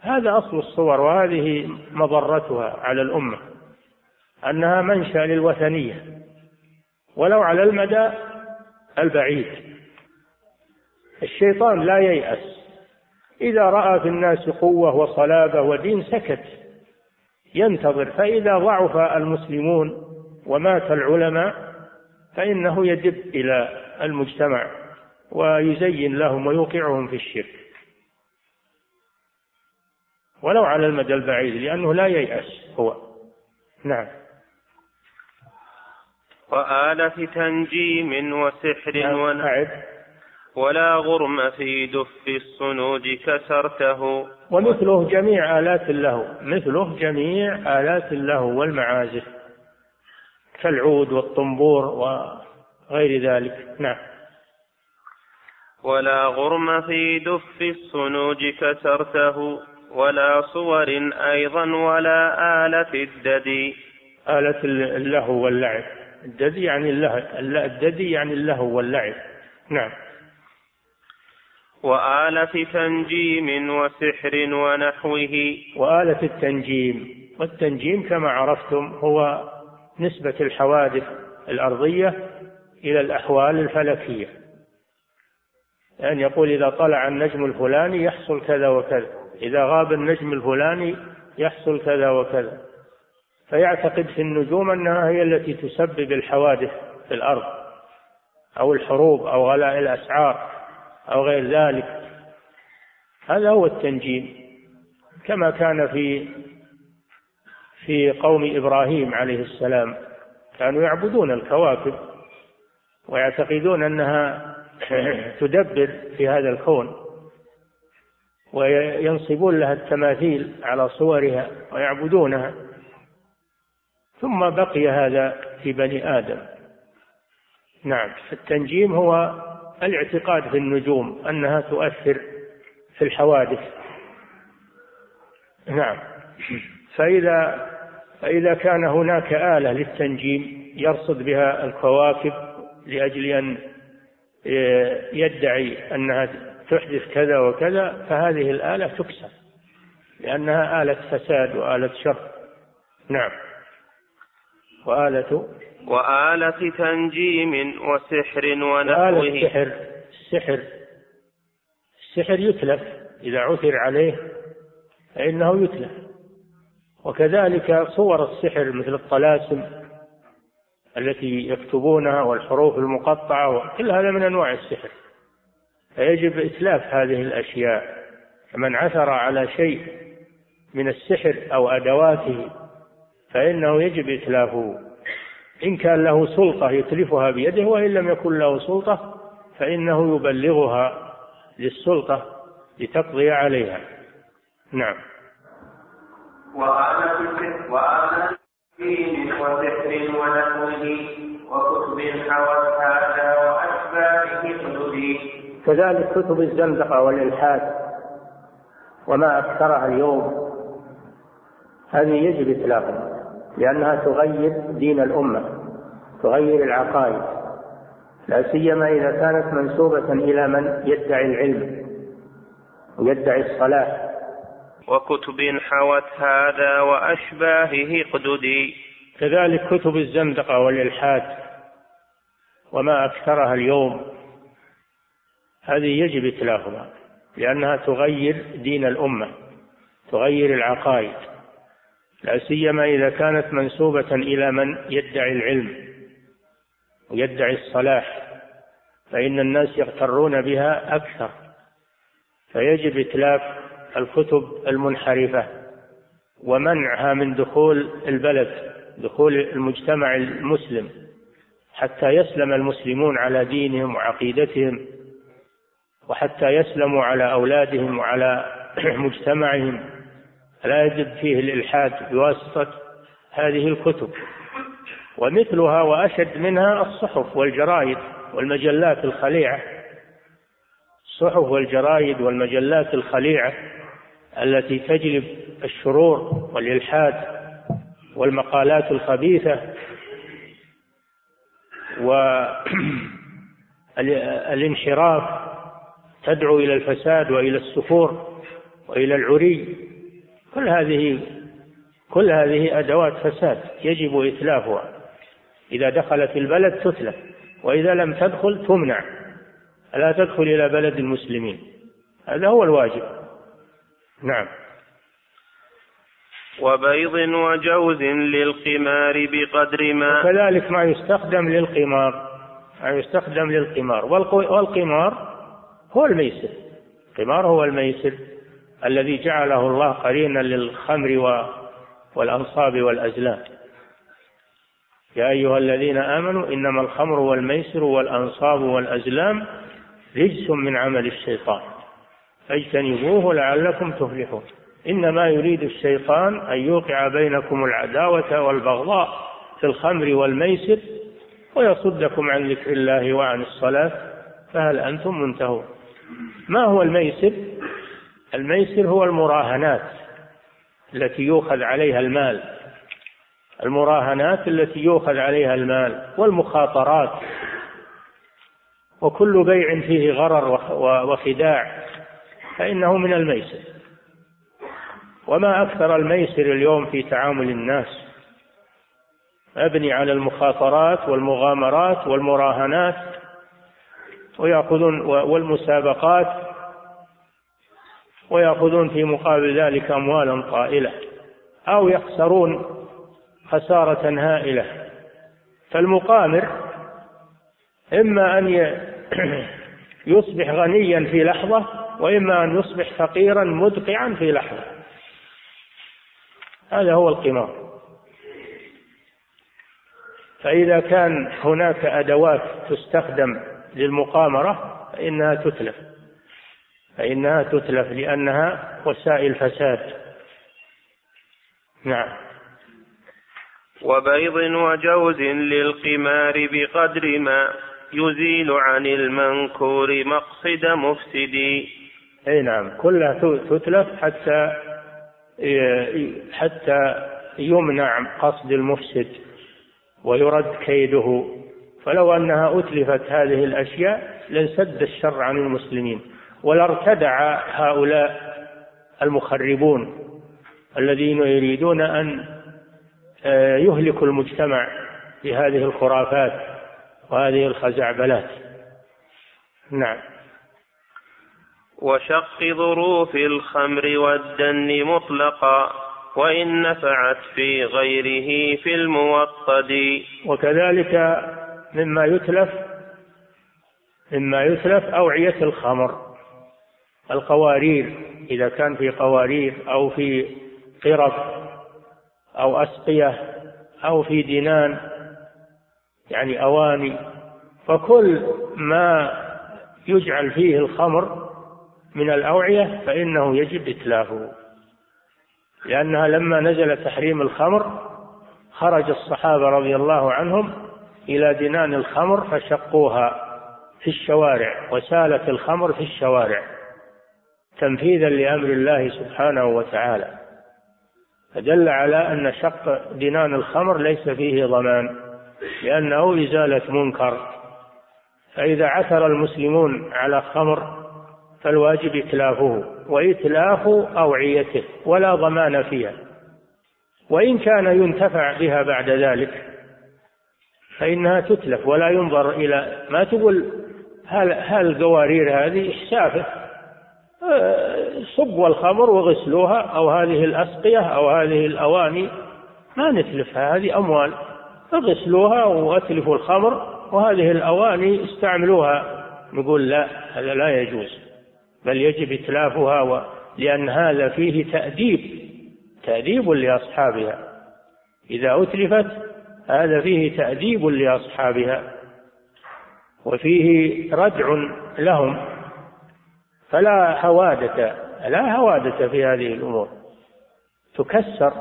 هذا أصل الصور وهذه مضرتها على الأمة أنها منشأ للوثنية ولو على المدى البعيد. الشيطان لا ييأس. إذا رأى في الناس قوة وصلابة ودين سكت. ينتظر. فإذا ضعف المسلمون ومات العلماء فإنه يدب إلى المجتمع ويزين لهم ويوقعهم في الشرك. ولو على المدى البعيد لأنه لا ييأس هو. نعم. وآلة تنجيم وسحر نعم. ولا غرم في دف الصنوج كسرته. ومثله جميع آلات اللهو. مثله جميع آلات اللهو والمعازف. كالعود والطنبور وغير ذلك. نعم. ولا غرم في دف الصنوج كسرته. ولا صور أيضا ولا آلة الددي آلة اللهو واللعب. الددي يعني اللهو الددي يعني اللهو واللعب. نعم. وآلة تنجيم وسحر ونحوه. وآلة التنجيم. والتنجيم كما عرفتم هو نسبة الحوادث الأرضية إلى الأحوال الفلكية. يعني يقول إذا طلع النجم الفلاني يحصل كذا وكذا. إذا غاب النجم الفلاني يحصل كذا وكذا. فيعتقد في النجوم أنها هي التي تسبب الحوادث في الأرض أو الحروب أو غلاء الأسعار. أو غير ذلك. هذا هو التنجيم كما كان في في قوم إبراهيم عليه السلام. كانوا يعبدون الكواكب ويعتقدون أنها تدبر في هذا الكون وينصبون لها التماثيل على صورها ويعبدونها. ثم بقي هذا في بني آدم. نعم التنجيم هو الاعتقاد في النجوم أنها تؤثر في الحوادث. نعم. فإذا فإذا كان هناك آلة للتنجيم يرصد بها الكواكب لأجل أن يدعي أنها تحدث كذا وكذا فهذه الآلة تكسر لأنها آلة فساد وآلة شر. نعم. وآلة وآلة تنجيم وسحر ونحوه. وآلة السحر السحر السحر يتلف إذا عثر عليه فإنه يتلف. وكذلك صور السحر مثل الطلاسم التي يكتبونها والحروف المقطعة كل هذا من أنواع السحر. فيجب إتلاف هذه الأشياء. من عثر على شيء من السحر أو أدواته فإنه يجب إتلافه. إن كان له سلطة يتلفها بيده وإن لم يكن له سلطة فإنه يبلغها للسلطة لتقضي عليها. نعم. وآلة وآلة دين وسحر ونحوه وكتب حوت هذا وأشباه كتب كذلك كتب الزندقة والإلحاد وما أكثرها اليوم. هذه يجب إطلاقها لأنها تغير دين الأمة تغير العقائد لا سيما إذا كانت منسوبة إلى من يدعي العلم ويدعي الصلاح وكتب حوت هذا وأشباهه قددي كذلك كتب الزندقة والإلحاد وما أكثرها اليوم. هذه يجب إتلافها لأنها تغير دين الأمة تغير العقائد. لا سيما إذا كانت منسوبة إلى من يدعي العلم ويدعي الصلاح فإن الناس يغترون بها أكثر. فيجب إتلاف الكتب المنحرفة ومنعها من دخول البلد دخول المجتمع المسلم حتى يسلم المسلمون على دينهم وعقيدتهم وحتى يسلموا على أولادهم وعلى مجتمعهم. لا يجب فيه الإلحاد بواسطة هذه الكتب. ومثلها وأشد منها الصحف والجرائد والمجلات الخليعة. الصحف والجرائد والمجلات الخليعة التي تجلب الشرور والإلحاد والمقالات الخبيثة. والانحراف تدعو إلى الفساد وإلى السفور وإلى العري. كل هذه كل هذه أدوات فساد يجب إتلافها. إذا دخلت البلد تتلف وإذا لم تدخل تمنع. لا تدخل إلى بلد المسلمين؟ هذا هو الواجب. نعم. وبيض وجوز للقمار بقدر ما وكذلك ما يستخدم للقمار ما يستخدم للقمار. والقمار هو الميسر. القمار هو الميسر. الذي جعله الله قرينا للخمر والأنصاب والأزلام. يا أيها الذين آمنوا إنما الخمر والميسر والأنصاب والأزلام رجس من عمل الشيطان. فاجتنبوه لعلكم تفلحون. إنما يريد الشيطان أن يوقع بينكم العداوة والبغضاء في الخمر والميسر ويصدكم عن ذكر الله وعن الصلاة فهل أنتم منتهون؟ ما هو الميسر؟ الميسر هو المراهنات التي يؤخذ عليها المال. المراهنات التي يؤخذ عليها المال والمخاطرات. وكل بيع فيه غرر وخداع فإنه من الميسر. وما أكثر الميسر اليوم في تعامل الناس. مبني على المخاطرات والمغامرات والمراهنات. ويأخذون والمسابقات. ويأخذون في مقابل ذلك أموالا طائلة أو يخسرون خسارة هائلة. فالمقامر إما أن يصبح غنيا في لحظة وإما أن يصبح فقيرا مدقعا في لحظة. هذا هو القمار. فإذا كان هناك أدوات تستخدم للمقامرة فإنها تتلف. فإنها تتلف لأنها وسائل فساد نعم. وبيض وجوز للقمار بقدر ما يزيل عن المنكور مقصد مفسد. أي نعم كلها تتلف حتى حتى يمنع قصد المفسد ويرد كيده. فلو أنها أتلفت هذه الأشياء لانسد الشر عن المسلمين. ولارتدع هؤلاء المخربون الذين يريدون أن آه، يهلكوا المجتمع بهذه الخرافات وهذه الخزعبلات. نعم. وشق ظروف الخمر والدن مطلقا وإن نفعت في غيره في الموطد. وكذلك مما يتلف مما يتلف أوعية الخمر. القوارير إذا كان في قوارير أو في قرب أو أسقية أو في دنان يعني أواني فكل ما يجعل فيه الخمر من الأوعية فإنه يجب إتلافه. لأنها لما نزل تحريم الخمر خرج الصحابة رضي الله عنهم إلى دنان الخمر فشقوها في الشوارع وسالت الخمر في الشوارع. تنفيذا لأمر الله سبحانه وتعالى. فدل على أن شق دنان الخمر ليس فيه ضمان لأنه إزالة منكر. فإذا عثر المسلمون على خمر فالواجب إتلافه وإتلاف أوعيته ولا ضمان فيها. وإن كان ينتفع بها بعد ذلك فإنها تتلف ولا ينظر إلى ما تقول هل هل القوارير هذه؟ إحسافه صبوا الخمر وغسلوها أو هذه الأسقية أو هذه الأواني. ما نتلفها هذه أموال. فغسلوها وأتلفوا الخمر وهذه الأواني استعملوها. نقول لا هذا لا يجوز. بل يجب إتلافها و... لأن هذا فيه تأديب. تأديب لأصحابها. إذا أتلفت هذا فيه تأديب لأصحابها. وفيه ردع لهم. فلا هوادة لا هوادة في هذه الأمور. تكسر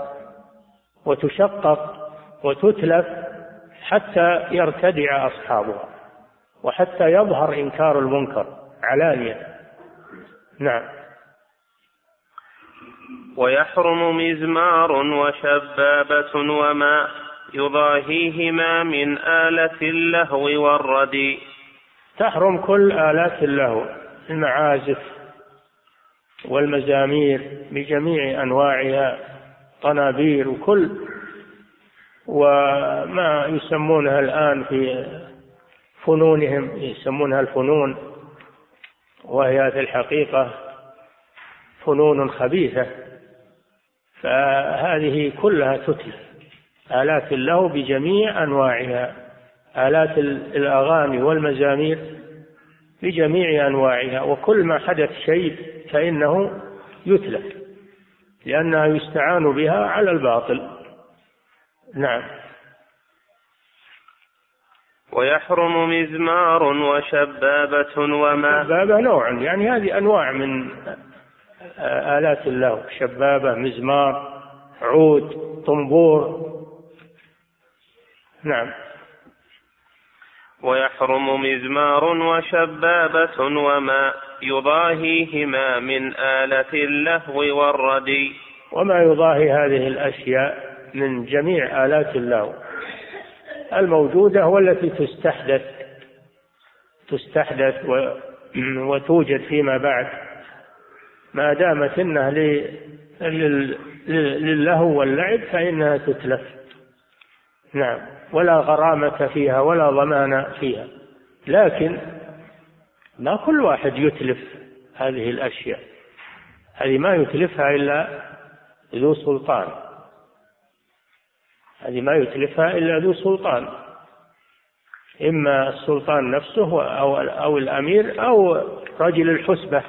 وتشقق وتتلف حتى يرتدع أصحابها وحتى يظهر إنكار المنكر علانية. نعم. ويحرم مزمار وشبابة وما يضاهيهما من آلة اللهو والردي. تحرم كل آلات اللهو. المعازف والمزامير بجميع أنواعها طنابير وكل وما يسمونها الآن في فنونهم يسمونها الفنون وهي في الحقيقة فنون خبيثة. فهذه كلها تتلف آلات اللهو بجميع أنواعها آلات الأغاني والمزامير. بجميع أنواعها وكل ما حدث شيء فإنه يتلف لأنها يستعان بها على الباطل. نعم. ويحرم مزمار وشبابة وما شبابة نوع يعني هذه أنواع من آلات اللهو شبابة مزمار عود طنبور. نعم. ويحرم مزمار وشبابة وما يضاهيهما من آلة اللهو والردي. وما يضاهي هذه الأشياء من جميع آلات اللهو. الموجودة والتي تستحدث تستحدث وتوجد فيما بعد. ما دامت إنها للهو واللعب فإنها تتلف. نعم. ولا غرامة فيها ولا ضمان فيها. لكن ما كل واحد يتلف هذه الأشياء. هذه ما يتلفها إلا ذو سلطان. هذه ما يتلفها إلا ذو سلطان. إما السلطان نفسه أو أو الأمير أو رجل الحسبة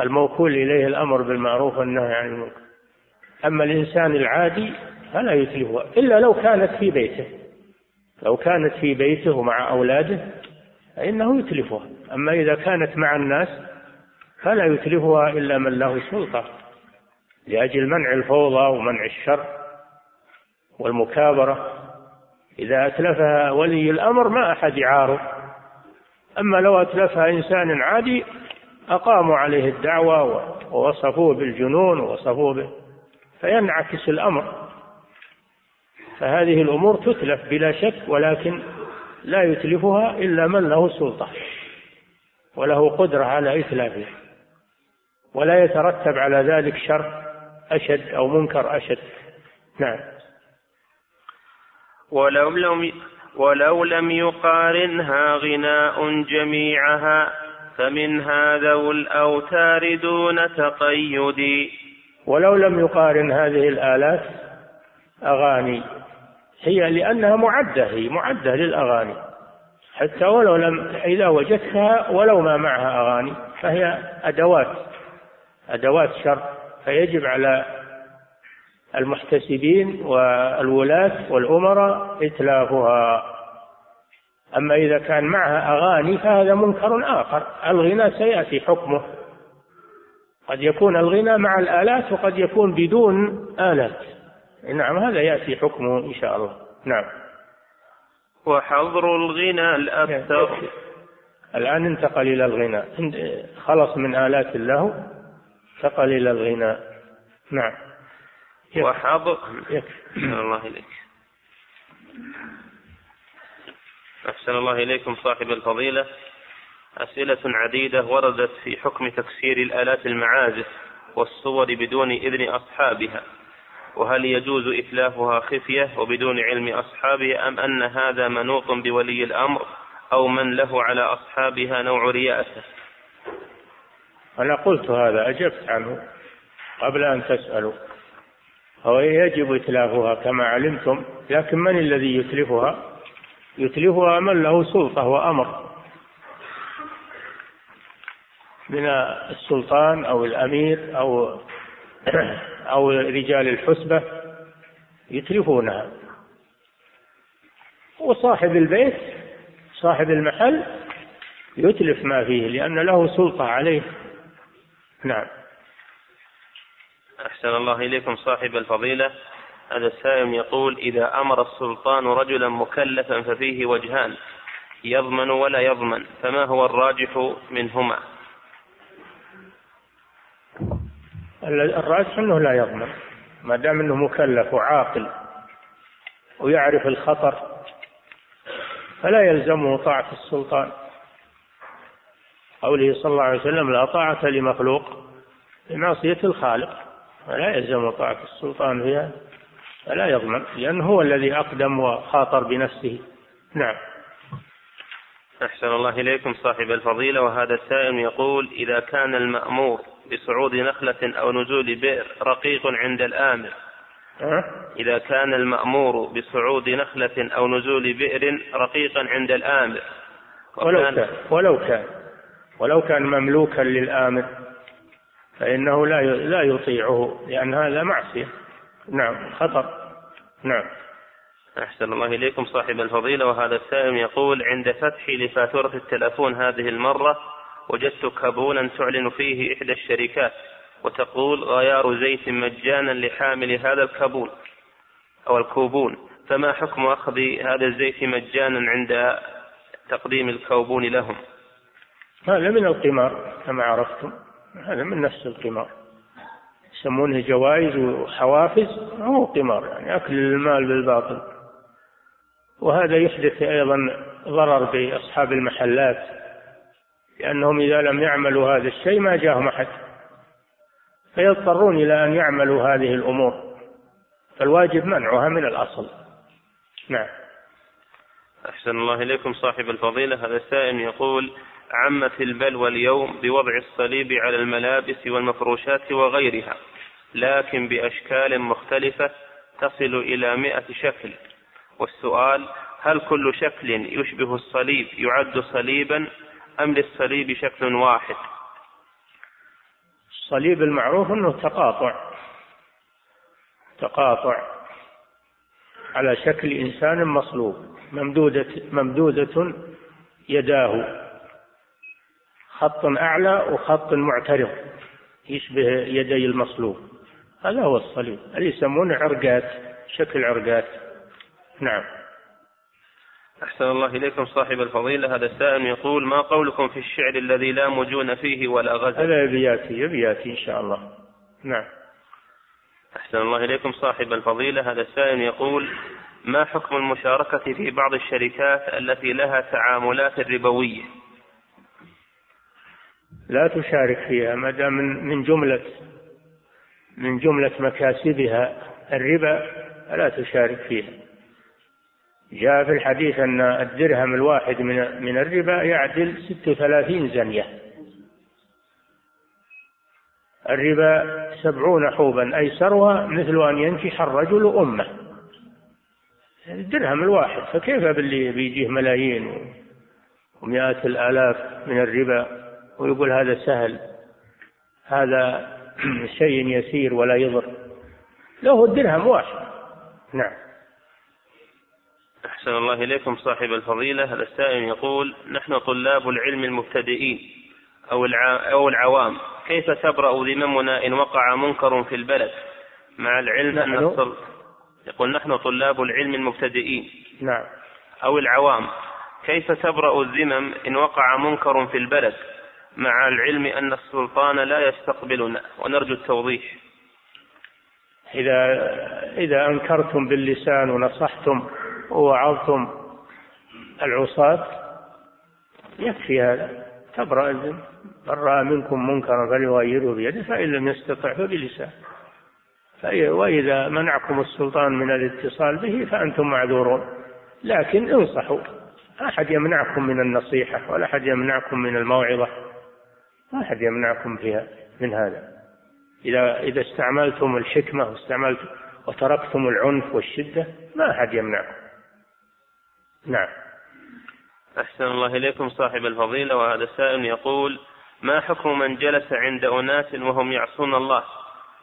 الموكول إليه الأمر بالمعروف والنهي عن المنكر. أما الإنسان العادي فلا يتلفها إلا لو كانت في بيته. لو كانت في بيته ومع أولاده فإنه يتلفها. أما إذا كانت مع الناس فلا يتلفها إلا من له سلطة لأجل منع الفوضى ومنع الشر والمكابرة. إذا أتلفها ولي الأمر ما أحد يعارض. أما لو أتلفها إنسان عادي أقاموا عليه الدعوة ووصفوه بالجنون ووصفوه به فينعكس الأمر. فهذه الأمور تتلف بلا شك ولكن لا يتلفها إلا من له سلطة وله قدرة على إتلافها ولا يترتب على ذلك شر أشد أو منكر أشد. نعم. ولو لم ولو لم يقارنها غناء جميعها فمنها ذو الأوتار دون تقيد. ولو لم يقارن هذه الآلات أغاني هي لأنها معدة هي معدة للأغاني. حتى ولو لم إذا وجدتها ولو ما معها أغاني فهي أدوات أدوات شر. فيجب على المحتسبين والولاة والأمراء إتلافها. أما إذا كان معها أغاني فهذا منكر آخر. الغنى سيأتي حكمه. قد يكون الغنى مع الآلات وقد يكون بدون آلات. نعم هذا يأتي حكمه إن شاء الله. نعم. وحظر الغنى الأكثر. الآن انتقل إلى الغنى. خلص من آلات اللهو انتقل إلى الغناء نعم وحاضر أحسن الله إليك. أحسن الله إليكم صاحب الفضيلة. أسئلة عديدة وردت في حكم تكسير الآلات المعازف والصور بدون إذن أصحابها. وهل يجوز إتلافها خفية وبدون علم أصحابها أم أن هذا منوط بولي الأمر أو من له على أصحابها نوع رياسة؟ أنا قلت هذا أجبت عنه قبل أن تسألوا. هو يجب إتلافها كما علمتم لكن من الذي يتلفها؟ يتلفها من له سلطة وأمر. من السلطان أو الأمير أو أو رجال الحسبة يتلفونها. وصاحب البيت صاحب المحل يتلف ما فيه لأن له سلطة عليه. نعم. أحسن الله إليكم صاحب الفضيلة. هذا السائل يقول إذا أمر السلطان رجلا مكلفا ففيه وجهان يضمن ولا يضمن فما هو الراجح منهما؟ الراجح أنه لا يضمن ما دام أنه مكلف وعاقل ويعرف الخطر فلا يلزمه طاعة السلطان. قوله صلى الله عليه وسلم لا طاعة لمخلوق بمعصية الخالق. فلا يلزم طاعة السلطان فيها فلا يضمن لأنه هو الذي أقدم وخاطر بنفسه. نعم. أحسن الله إليكم صاحب الفضيلة وهذا السائل يقول إذا كان المأمور بصعود نخلة أو نزول بئر رقيق عند الآمر. إذا كان المأمور بصعود نخلة أو نزول بئر رقيقا عند الآمر. ولو كان ولو كان ولو كان مملوكا للآمر فإنه لا لا يطيعه لأن هذا معصية. نعم خطر نعم. أحسن الله إليكم صاحب الفضيلة. وهذا السائل يقول عند فتحي لفاتورة التلفون هذه المرة وجدت كابونا تعلن فيه إحدى الشركات وتقول غيار زيت مجانا لحامل هذا الكابون أو الكوبون فما حكم أخذ هذا الزيت مجانا عند تقديم الكوبون لهم؟ هذا من القمار كما عرفتم هذا من نفس القمار. يسمونه جوائز وحوافز هو قمار يعني أكل المال بالباطل. وهذا يحدث أيضا ضرر بأصحاب المحلات. لأنهم إذا لم يعملوا هذا الشيء ما جاهم أحد. فيضطرون إلى أن يعملوا هذه الأمور. فالواجب منعها من الأصل. نعم. أحسن الله إليكم صاحب الفضيلة. هذا السائل يقول عمت البلوى اليوم بوضع الصليب على الملابس والمفروشات وغيرها لكن بأشكال مختلفة تصل إلى مئة شكل. والسؤال هل كل شكل يشبه الصليب يعد صليبا أم للصليب شكل واحد؟ الصليب المعروف أنه تقاطع. تقاطع على شكل إنسان مصلوب. ممدودة ممدودة يداه. خط أعلى وخط معترض يشبه يدي المصلوب. هذا هو الصليب. اللي يسمونه عرقات شكل عرقات. نعم. أحسن الله إليكم صاحب الفضيلة. هذا السائل يقول ما قولكم في الشعر الذي لا مجون فيه ولا غزل؟ هذا يبياتي يبياتي إن شاء الله. نعم. أحسن الله إليكم صاحب الفضيلة. هذا السائل يقول ما حكم المشاركة في بعض الشركات التي لها تعاملات ربوية؟ لا تشارك فيها ما دام من جملة من جملة مكاسبها الربا فلا تشارك فيها. جاء في الحديث أن الدرهم الواحد من من الربا يعدل ست وثلاثين زنية. الربا سبعون حوبا أيسرها مثل أن ينكح الرجل أمه. الدرهم الواحد فكيف باللي بيجيه ملايين ومئات الآلاف من الربا ويقول هذا سهل هذا شيء يسير ولا يضر. له الدرهم واحد. نعم. أحسن الله إليكم صاحب الفضيلة. هذا السائل يقول نحن طلاب العلم المبتدئين أو أو العوام. كيف تبرأ ذممنا إن وقع منكر في البلد؟ مع العلم أن الصل... يقول نحن طلاب العلم المبتدئين نعم. أو العوام. كيف تبرأ الذمم إن وقع منكر في البلد؟ مع العلم أن السلطان لا يستقبلنا. ونرجو التوضيح. إذا إذا أنكرتم باللسان ونصحتم ووعظتم العصاة. يكفي هذا. تبرأ من رأى منكم منكرا فليغيره بيده فإن لم يستطع فبلسان وإذا منعكم السلطان من الاتصال به فأنتم معذورون. لكن انصحوا. أحد يمنعكم من النصيحة ولا أحد يمنعكم من الموعظة. ما أحد يمنعكم فيها من هذا. إذا إذا استعملتم الحكمة واستعملتم وتركتم العنف والشدة ما أحد يمنعكم. نعم. أحسن الله إليكم صاحب الفضيلة وهذا سائل يقول ما حكم من جلس عند أناس وهم يعصون الله؟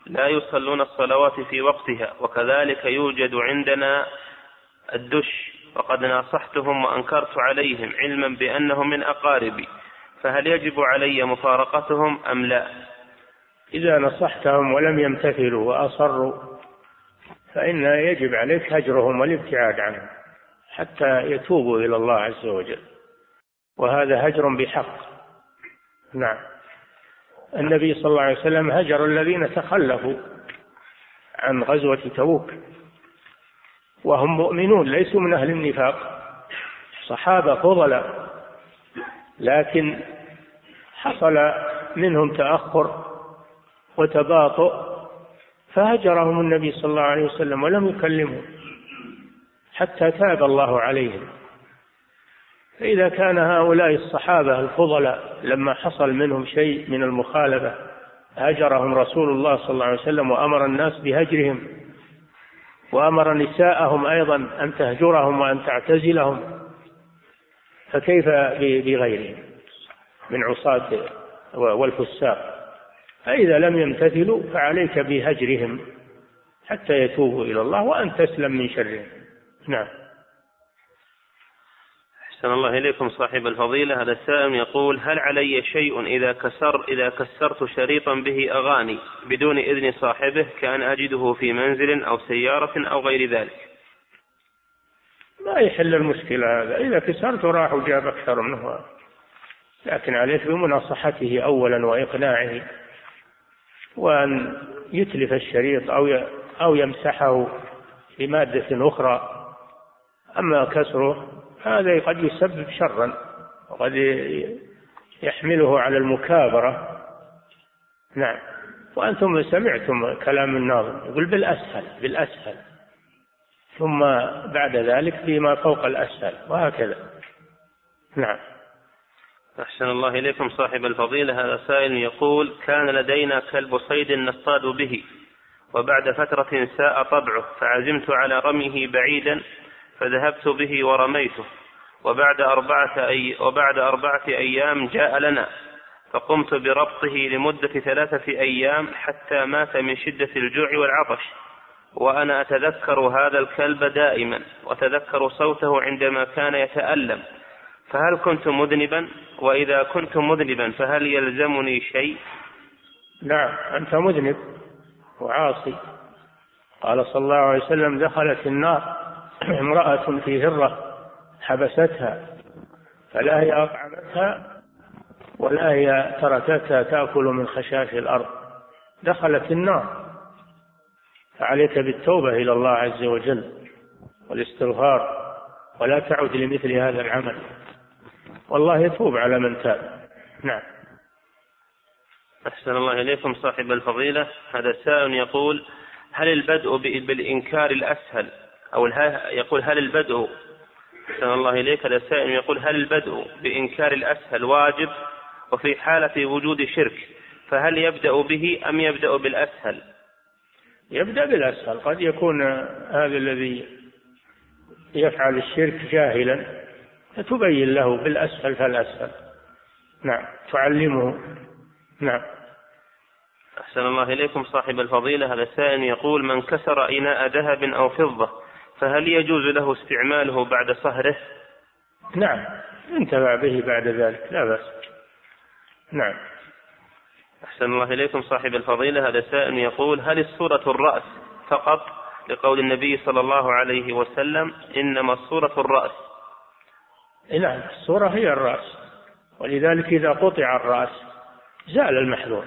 لا يصلون الصلوات في وقتها وكذلك يوجد عندنا الدش وقد ناصحتهم وأنكرت عليهم علما بأنهم من أقاربي فهل يجب علي مفارقتهم أم لا؟ إذا نصحتهم ولم يمتثلوا وأصروا فإن يجب عليك هجرهم والابتعاد عنهم. حتى يتوبوا إلى الله عز وجل. وهذا هجر بحق. نعم. النبي صلى الله عليه وسلم هجر الذين تخلفوا عن غزوة تبوك. وهم مؤمنون ليسوا من أهل النفاق. صحابة فضلاء. لكن حصل منهم تأخر وتباطؤ فهجرهم النبي صلى الله عليه وسلم ولم يكلمهم. حتى تاب الله عليهم. فإذا كان هؤلاء الصحابة الفضلاء لما حصل منهم شيء من المخالفة هجرهم رسول الله صلى الله عليه وسلم وأمر الناس بهجرهم وأمر نساءهم أيضا أن تهجرهم وأن تعتزلهم. فكيف بغيرهم من عصاة والفساق؟ فإذا لم يمتثلوا فعليك بهجرهم حتى يتوبوا إلى الله وأن تسلم من شرهم. نعم. أحسن الله إليكم صاحب الفضيلة. هذا السائل يقول هل علي شيء إذا كسر إذا كسرت شريطا به أغاني بدون إذن صاحبه كأن أجده في منزل أو سيارة أو غير ذلك؟ ما يحل المشكلة هذا. إذا كسرت راح وجاب أكثر منه. لكن عليك بمناصحته أولا وإقناعه وأن يتلف الشريط أو أو يمسحه بمادة أخرى. أما كسره هذا قد يسبب شرا وقد يحمله على المكابرة. نعم. وأنتم سمعتم كلام الناظم يقول بالأسهل بالأسهل. ثم بعد ذلك فيما فوق الأسهل وهكذا. نعم. أحسن الله إليكم صاحب الفضيلة. هذا سائل يقول كان لدينا كلب صيد نصطاد به وبعد فترة ساء طبعه فعزمت على رميه بعيدا فذهبت به ورميته. وبعد أربعة أي وبعد أربعة أيام جاء لنا فقمت بربطه لمدة ثلاثة أيام حتى مات من شدة الجوع والعطش. وأنا أتذكر هذا الكلب دائما وأتذكر صوته عندما كان يتألم. فهل كنت مذنبا؟ وإذا كنت مذنبا فهل يلزمني شيء؟ نعم أنت مذنب وعاصي. قال صلى الله عليه وسلم دخلت النار. امرأة في هرة حبستها فلا هي أطعمتها ولا هي تركتها تأكل من خشاش الأرض دخلت النار. فعليك بالتوبة إلى الله عز وجل والاستغفار ولا تعد لمثل هذا العمل. والله يتوب على من تاب. نعم. أحسن الله إليكم صاحب الفضيلة. هذا سائل يقول هل البدء بالإنكار الأسهل أو يقول هل البدء أحسن الله إليك هذا سائل يقول هل البدء بإنكار الأسهل واجب وفي حالة وجود شرك فهل يبدأ به أم يبدأ بالأسهل؟ يبدأ بالأسهل قد يكون هذا الذي يفعل الشرك جاهلا فتبين له بالأسهل فالأسهل. نعم تعلمه. نعم. أحسن الله إليكم صاحب الفضيلة هذا سائل يقول من كسر إناء ذهب أو فضة فهل يجوز له استعماله بعد صهره؟ نعم ينتفع به بعد ذلك لا بأس. نعم. أحسن الله إليكم صاحب الفضيلة هذا سائل يقول هل الصورة الرأس فقط؟ لقول النبي صلى الله عليه وسلم إنما الصورة الرأس. نعم الصورة هي الرأس. ولذلك إذا قطع الرأس زال المحذور.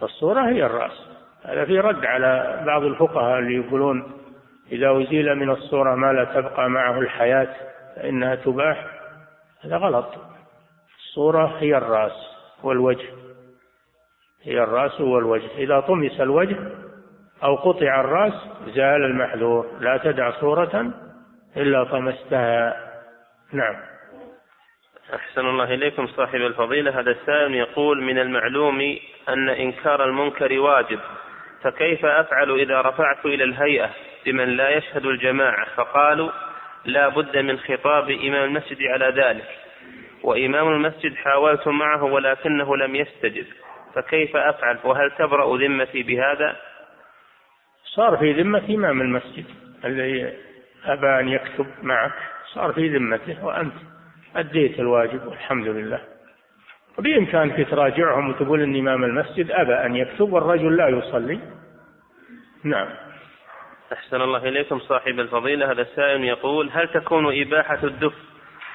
فالصورة هي الرأس. هذا في رد على بعض الفقهاء اللي يقولون إذا أزيل من الصورة ما لا تبقى معه الحياة فإنها تباح هذا غلط. الصورة هي الرأس والوجه هي الرأس والوجه. إذا طمس الوجه أو قطع الرأس زال المحذور لا تدع صورة إلا طمستها. نعم. أحسن الله إليكم صاحب الفضيلة. هذا السائل يقول من المعلوم أن إنكار المنكر واجب فكيف أفعل إذا رفعت إلى الهيئة؟ بمن لا يشهد الجماعة فقالوا لا بد من خطاب إمام المسجد على ذلك. وإمام المسجد حاولت معه ولكنه لم يستجب فكيف أفعل؟ وهل تبرأ ذمتي بهذا؟ صار في ذمة إمام المسجد الذي أبى أن يكتب معك صار في ذمته وأنت أديت الواجب والحمد لله. بإمكانك تراجعهم وتقول أن إمام المسجد أبى أن يكتب والرجل لا يصلي. نعم. أحسن الله إليكم صاحب الفضيلة. هذا السائل يقول هل تكون إباحة الدف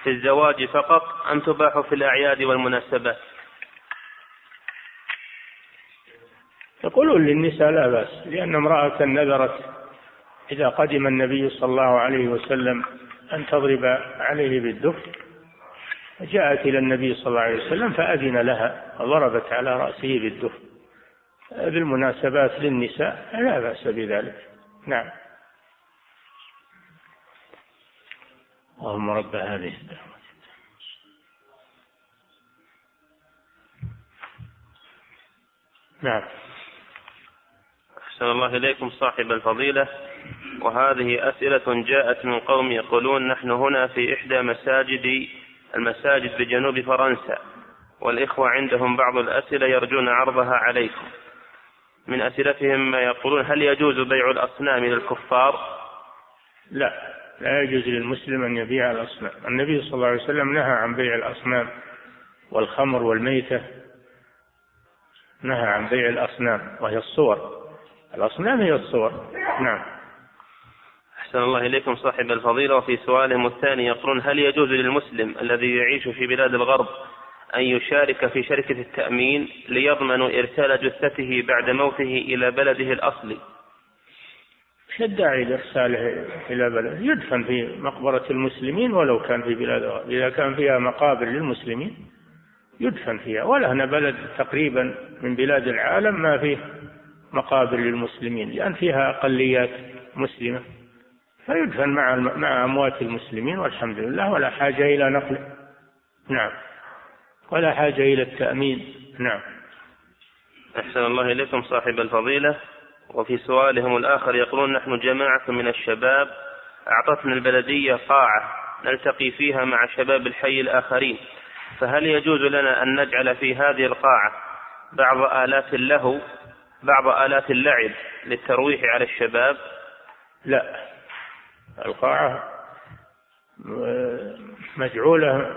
في الزواج فقط أم تباح في الأعياد والمناسبات؟ يقولون للنساء لا بأس لأن امرأة نذرت إذا قدم النبي صلى الله عليه وسلم أن تضرب عليه بالدف جاءت إلى النبي صلى الله عليه وسلم فأذن لها وضربت على رأسه بالدف. بالمناسبات للنساء لا بأس بذلك. نعم. اللهم رب هذه الدعوة. نعم. أحسن الله إليكم صاحب الفضيلة. وهذه أسئلة جاءت من قوم يقولون نحن هنا في إحدى مساجد المساجد بجنوب فرنسا. والإخوة عندهم بعض الأسئلة يرجون عرضها عليكم. من أسئلتهم ما يقولون هل يجوز بيع الأصنام للكفار؟ لا لا يجوز للمسلم أن يبيع الأصنام. النبي صلى الله عليه وسلم نهى عن بيع الأصنام والخمر والميتة نهى عن بيع الأصنام وهي الصور. الأصنام هي الصور. نعم. أحسن الله إليكم صاحب الفضيلة. وفي سؤالهم الثاني يقولون هل يجوز للمسلم الذي يعيش في بلاد الغرب أن يشارك في شركة التأمين ليضمن إرسال جثته بعد موته إلى بلده الأصلي. إيش الداعي لإرساله إلى بلد يدفن في مقبرة المسلمين ولو كان في بلاد إذا كان فيها مقابر للمسلمين يدفن فيها. ولهنا بلد تقريبا من بلاد العالم ما فيه مقابر للمسلمين لأن فيها أقليات مسلمة. فيدفن مع مع أموات المسلمين والحمد لله ولا حاجة إلى نقله نعم. ولا حاجة إلى التأمين. نعم. أحسن الله إليكم صاحب الفضيلة. وفي سؤالهم الآخر يقولون نحن جماعة من الشباب أعطتنا البلدية قاعة نلتقي فيها مع شباب الحي الآخرين فهل يجوز لنا أن نجعل في هذه القاعة بعض آلات اللهو بعض آلات اللعب للترويح على الشباب؟ لا. القاعة مجعولة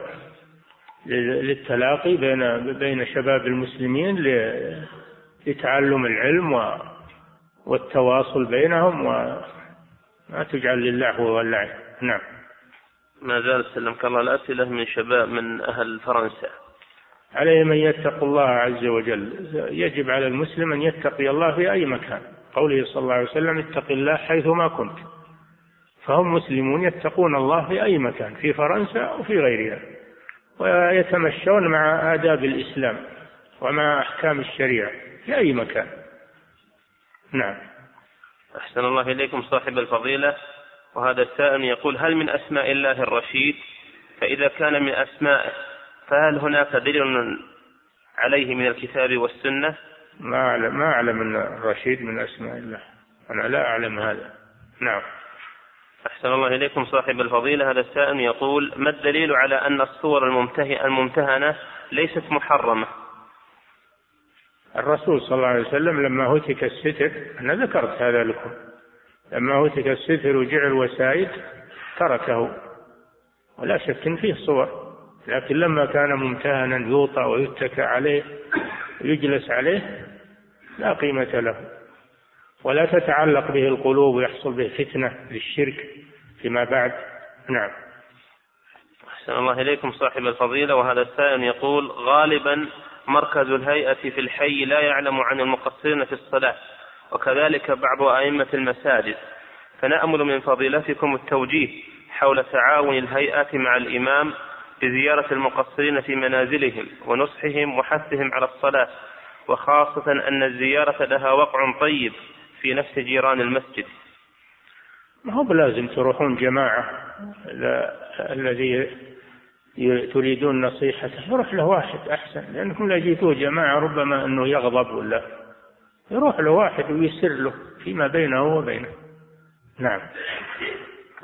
للتلاقي بين بين شباب المسلمين لتعلم العلم والتواصل بينهم وما تجعل للعب واللعب. نعم. ما زال سلمك الله الأسئلة من شباب من أهل فرنسا. عليهم أن يتقوا الله عز وجل. يجب على المسلم أن يتقي الله في أي مكان. قوله صلى الله عليه وسلم اتق الله حيثما كنت. فهم مسلمون يتقون الله في أي مكان في فرنسا وفي غيرها. ويتمشون مع آداب الإسلام ومع أحكام الشريعة في أي مكان. نعم. أحسن الله إليكم صاحب الفضيلة. وهذا السائل يقول هل من أسماء الله الرشيد؟ فإذا كان من أسمائه فهل هناك دليل عليه من الكتاب والسنة؟ ما أعلم ما أعلم أن الرشيد من أسماء الله. أنا لا أعلم هذا. نعم. أحسن الله إليكم صاحب الفضيلة. هذا السائل يقول ما الدليل على أن الصور الممتهنة ليست محرمة؟ الرسول صلى الله عليه وسلم لما هتك الستر أنا ذكرت هذا لكم لما هتك الستر وجعل وسائد تركه ولا شك إن فيه صور لكن لما كان ممتهنا يوطى ويتكى عليه ويجلس عليه لا قيمة له. ولا تتعلق به القلوب ويحصل به فتنة للشرك فيما بعد. نعم. أحسن الله إليكم صاحب الفضيلة. وهذا السائل يقول غالبا مركز الهيئة في الحي لا يعلم عن المقصرين في الصلاة وكذلك بعض أئمة المساجد. فنأمل من فضيلتكم التوجيه حول تعاون الهيئة مع الإمام بزيارة المقصرين في منازلهم ونصحهم وحثهم على الصلاة وخاصة أن الزيارة لها وقع طيب في نفس جيران المسجد. ما هو بلازم تروحون جماعة الذي تريدون نصيحته؟ يروح له واحد أحسن لأنكم لا جيتوه جماعة ربما أنه يغضب ولا. يروح له واحد ويسر له فيما بينه وبينه. نعم.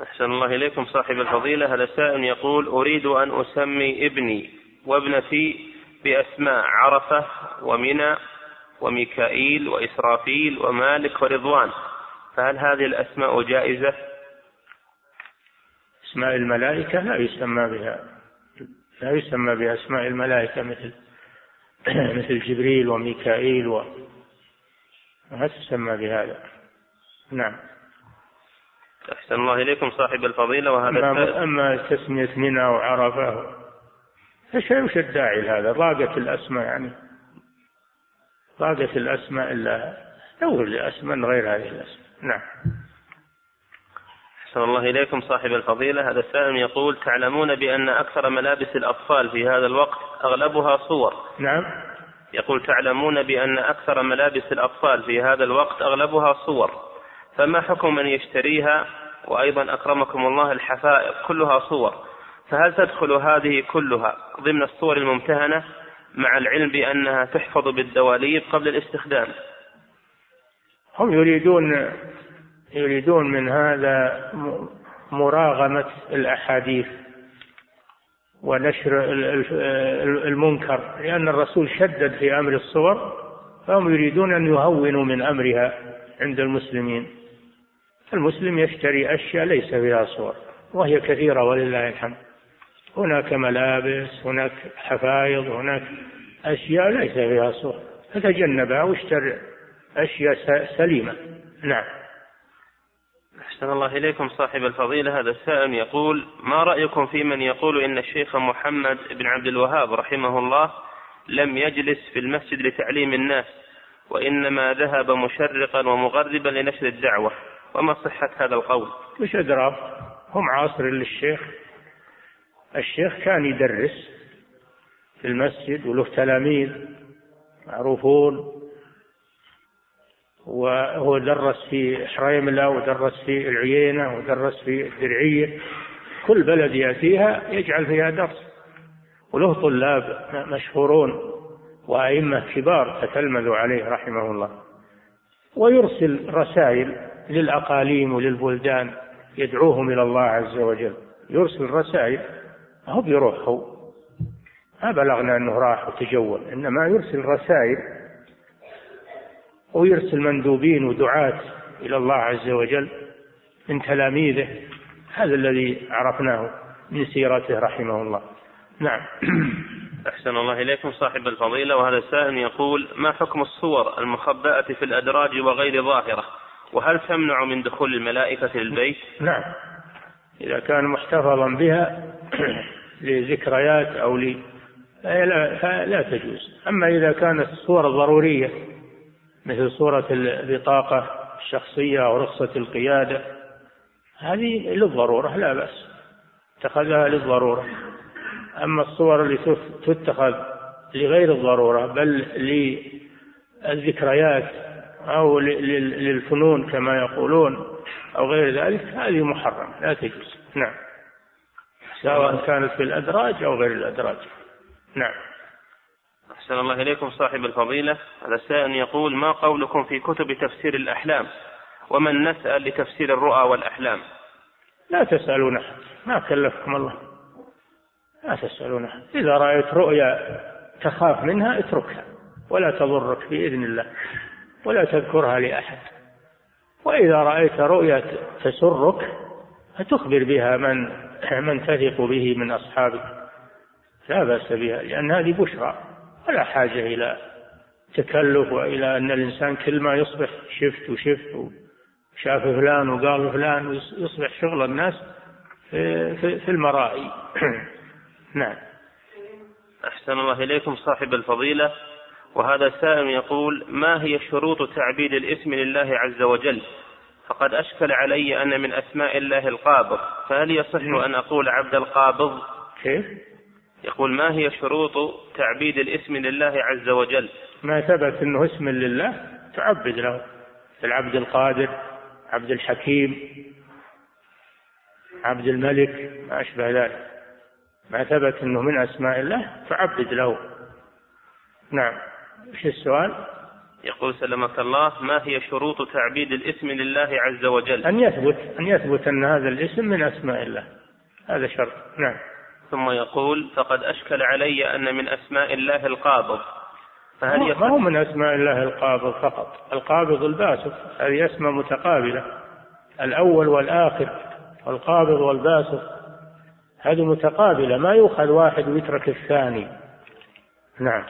أحسن الله إليكم صاحب الفضيلة. هذا سائل يقول أريد أن أسمي ابني وابنتي بأسماء عرفة ومنى وميكائيل وإسرافيل ومالك ورضوان فهل هذه الأسماء جائزة؟ أسماء الملائكة لا يسمى بها لا يسمى بأسماء الملائكة مثل مثل جبريل وميكائيل و ما تسمى بهذا نعم أحسن الله إليكم صاحب الفضيلة وهذا أما, أما تسمية منى وعرفة إيش وش الداعي لهذا؟ ضاقت الأسماء يعني ضاقت الأسماء إلا دور لأسماء غير هذه الأسماء. نعم. أحسن الله إليكم صاحب الفضيلة. هذا السائل يقول تعلمون بأن أكثر ملابس الأطفال في هذا الوقت أغلبها صور؟ نعم. يقول تعلمون بأن أكثر ملابس الأطفال في هذا الوقت أغلبها صور فما حكم من يشتريها؟ وأيضا أكرمكم الله الحفائظ كلها صور فهل تدخل هذه كلها ضمن الصور الممتهنة؟ مع العلم بأنها تحفظ بالدواليب قبل الاستخدام. هم يريدون يريدون من هذا مراغمة الأحاديث ونشر المنكر لأن الرسول شدد في أمر الصور فهم يريدون أن يهونوا من أمرها عند المسلمين. المسلم يشتري أشياء ليس فيها صور وهي كثيرة ولله الحمد. هناك ملابس هناك حفايض هناك أشياء ليس فيها صور. فتجنبها واشتر أشياء سليمة. نعم. أحسن الله إليكم صاحب الفضيلة. هذا السائل يقول ما رأيكم في من يقول إن الشيخ محمد بن عبد الوهاب رحمه الله لم يجلس في المسجد لتعليم الناس وإنما ذهب مشرقا ومغربا لنشر الدعوة؟ وما صحة هذا القول؟ مش أدرى. هم عاصر للشيخ. الشيخ كان يدرس في المسجد وله تلاميذ معروفون وهو درس في حريملة ودرس في العيينة ودرس في الدرعية. كل بلد يأتيها يجعل فيها درس. وله طلاب مشهورون وأئمة كبار تتلمذوا عليه رحمه الله. ويرسل رسائل للأقاليم وللبلدان يدعوهم إلى الله عز وجل. يرسل رسائل هو بيروح هو ما بلغنا أنه راح وتجول إنما يرسل رسائل ويرسل مندوبين ودعاة إلى الله عز وجل من تلاميذه. هذا الذي عرفناه من سيرته رحمه الله. نعم. أحسن الله إليكم صاحب الفضيلة. وهذا السائل يقول ما حكم الصور المخبأة في الأدراج وغير ظاهرة؟ وهل تمنع من دخول الملائكة للبيت؟ نعم. إذا كان محتفظا بها لذكريات أو ل لا, تجوز. أما إذا كانت الصور ضرورية مثل صورة البطاقة الشخصية أو رخصة القيادة هذه للضرورة لا بأس. اتخذها للضرورة. أما الصور اللي تتخذ لغير الضرورة بل للذكريات أو للفنون كما يقولون أو غير ذلك هذه محرم لا تجوز. نعم. سواء كانت في الأدراج أو غير الأدراج. نعم. أحسن الله إليكم صاحب الفضيلة. هذا السائل يقول ما قولكم في كتب تفسير الأحلام؟ ومن نسأل لتفسير الرؤى والأحلام؟ لا تسألون أحد. ما كلفكم الله. لا تسألون أحد. إذا رأيت رؤيا تخاف منها اتركها. ولا تضرك بإذن الله. ولا تذكرها لأحد. وإذا رأيت رؤيا تسرك فتخبر بها من من تثق به من أصحابك لا بأس بها لأن هذه بشرى ولا حاجة إلى تكلف وإلى أن الإنسان كل ما يصبح شفت وشفت وشاف فلان وقال فلان يصبح شغل الناس في, المرائي. نعم. أحسن الله إليكم صاحب الفضيلة. وهذا سائل يقول ما هي شروط تعبيد الاسم لله عز وجل؟ فقد أشكل علي أن من أسماء الله القابض فهل يصح أن أقول عبد القابض؟ كيف؟ يقول ما هي شروط تعبيد الاسم لله عز وجل؟ ما ثبت أنه اسم لله تعبد له العبد القادر عبد الحكيم عبد الملك ما أشبه ذلك. ما ثبت أنه من أسماء الله تعبد له. نعم إيش السؤال؟ يقول سلمك الله ما هي شروط تعبيد الاسم لله عز وجل؟ أن يثبت أن يثبت أن هذا الاسم من أسماء الله. هذا شرط نعم. ثم يقول فقد أشكل علي أن من أسماء الله القابض. فهل ما هو من أسماء الله القابض فقط؟ القابض الباسط هذه أسماء متقابلة. الأول والآخر والقابض والباسط هذه متقابلة. ما يؤخذ واحد ويترك الثاني. نعم.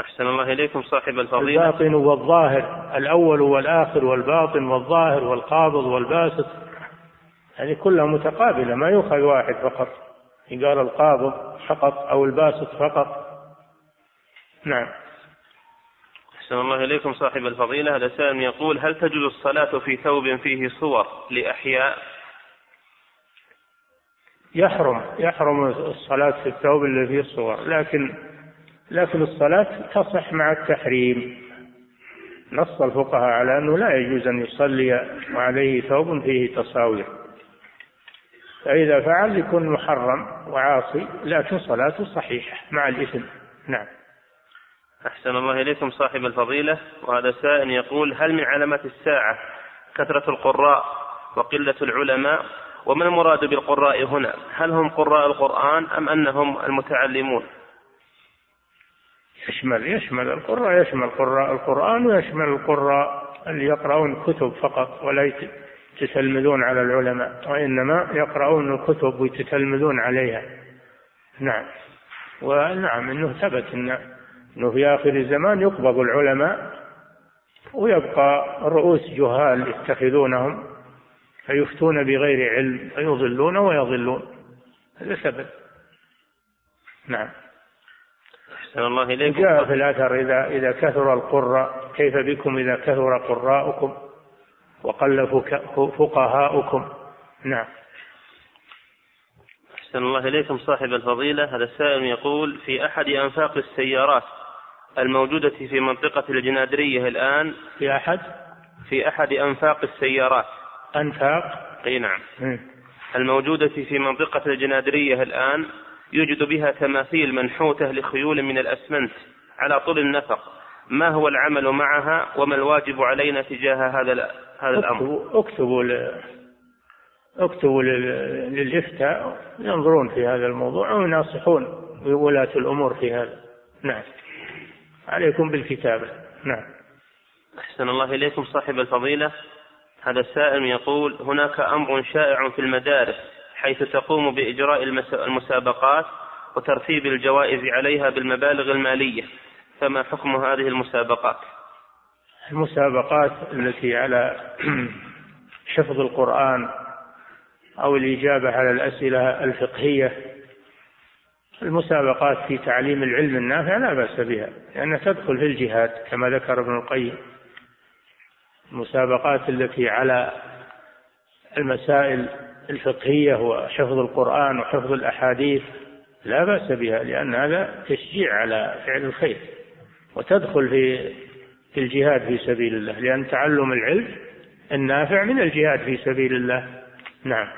أحسن الله إليكم صاحب الفضيلة. الباطن والظاهر الأول والآخر والباطن والظاهر والقابض والباسط. هذه كلها متقابلة ما يؤخذ واحد فقط. قال القابض فقط أو الباسط فقط. نعم. أحسن الله إليكم صاحب الفضيلة. هذا سائل يقول هل تجوز الصلاة في ثوب فيه صور لأحياء؟ يحرم يحرم الصلاة في الثوب اللي فيه صور لكن لكن الصلاة تصح مع التحريم. نص الفقهاء على أنه لا يجوز أن يصلي وعليه ثوب فيه تصاوير. فإذا فعل يكون محرم وعاصي لكن صلاته صحيحة مع الإثم. نعم. أحسن الله إليكم صاحب الفضيلة. وهذا سائل يقول هل من علامات الساعة كثرة القراء وقلة العلماء؟ وما المراد بالقراء هنا؟ هل هم قراء القرآن أم أنهم المتعلمون؟ يشمل يشمل القراء يشمل قراء القرآن ويشمل القراء اللي يقرؤون كتب فقط ولا يتتلمذون على العلماء وإنما يقرؤون الكتب ويتتلمذون عليها. نعم. ونعم إنه ثبت انه إنه في آخر الزمان يقبض العلماء ويبقى رؤوس جهال يتخذونهم فيفتون بغير علم فيضلون ويضلون. هذا ثبت. نعم. أحسن الله إليكم. جاء في الأثر إذا إذا كثر القراء كيف بكم إذا كثر قراءكم؟ وقل فقهاؤكم. نعم. أحسن الله إليكم صاحب الفضيلة. هذا السائل يقول في أحد أنفاق السيارات الموجودة في منطقة الجنادرية الآن؟ في أحد؟ في أحد أنفاق السيارات. أنفاق؟ أي نعم. الموجودة في منطقة الجنادرية الآن؟ يوجد بها تماثيل منحوتة لخيول من الأسمنت على طول النفق. ما هو العمل معها وما الواجب علينا تجاه هذا هذا الأمر؟ اكتبوا اكتبوا للإفتاء. ينظرون في هذا الموضوع ويناصحون ولاة الأمور في هذا. نعم. عليكم بالكتابة. نعم. أحسن الله إليكم صاحب الفضيلة. هذا السائل يقول هناك أمر شائع في المدارس. حيث تقوم بإجراء المسابقات وترتيب الجوائز عليها بالمبالغ المالية. فما حكم هذه المسابقات؟ المسابقات التي على حفظ القرآن أو الإجابة على الأسئلة الفقهية المسابقات في تعليم العلم النافع لا بأس بها لأنها تدخل في الجهاد كما ذكر ابن القيم. المسابقات التي على المسائل الفقهية وحفظ القرآن وحفظ الأحاديث لا بأس بها لأن هذا تشجيع على فعل الخير وتدخل في في الجهاد في سبيل الله لأن تعلم العلم النافع من الجهاد في سبيل الله. نعم.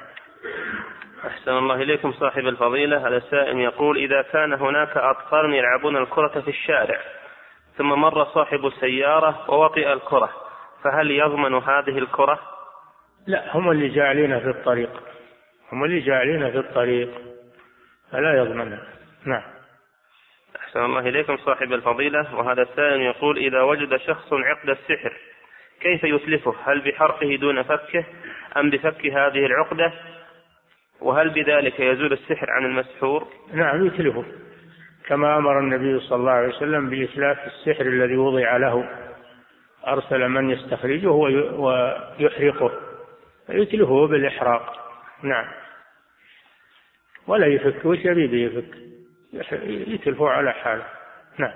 أحسن الله إليكم صاحب الفضيلة. هذا السائل يقول إذا كان هناك أطفال يلعبون الكرة في الشارع ثم مر صاحب سيارة ووطئ الكرة فهل يضمن هذه الكرة؟ لا هم اللي جاعلينها في الطريق. هم اللي جاعلينها في الطريق. فلا يضمنها. نعم. أحسن الله إليكم صاحب الفضيلة. وهذا السائل يقول إذا وجد شخص عقد السحر كيف يتلفه هل بحرقه دون فكه أم بفك هذه العقدة؟ وهل بذلك يزول السحر عن المسحور؟ نعم يتلفه كما أمر النبي صلى الله عليه وسلم بإتلاف السحر الذي وضع له. أرسل من يستخرجه ويحرقه. يتلفه بالإحراق. نعم. ولا يفك وش يبي يفك؟ يتلفوا على حاله. نعم.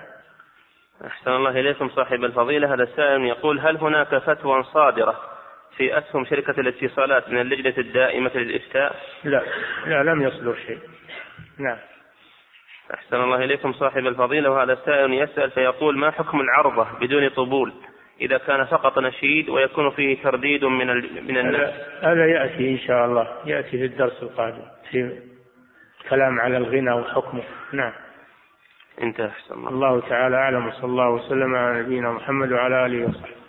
أحسن الله إليكم صاحب الفضيلة. هذا السائل يقول هل هناك فتوى صادرة في أسهم شركة الاتصالات من اللجنة الدائمة للإفتاء؟ لا. لا لم يصدر شيء. نعم. أحسن الله إليكم صاحب الفضيلة. وهذا سائل يسأل فيقول ما حكم العرضة بدون طبول؟ إذا كان فقط نشيد ويكون فيه ترديد من من الناس. هذا يأتي إن شاء الله. يأتي في الدرس القادم. في كلام على الغنى وحكمه. نعم. انتهى الله. الله تعالى أعلم. وصلى الله وسلم على نبينا محمد وعلى آله وصحبه.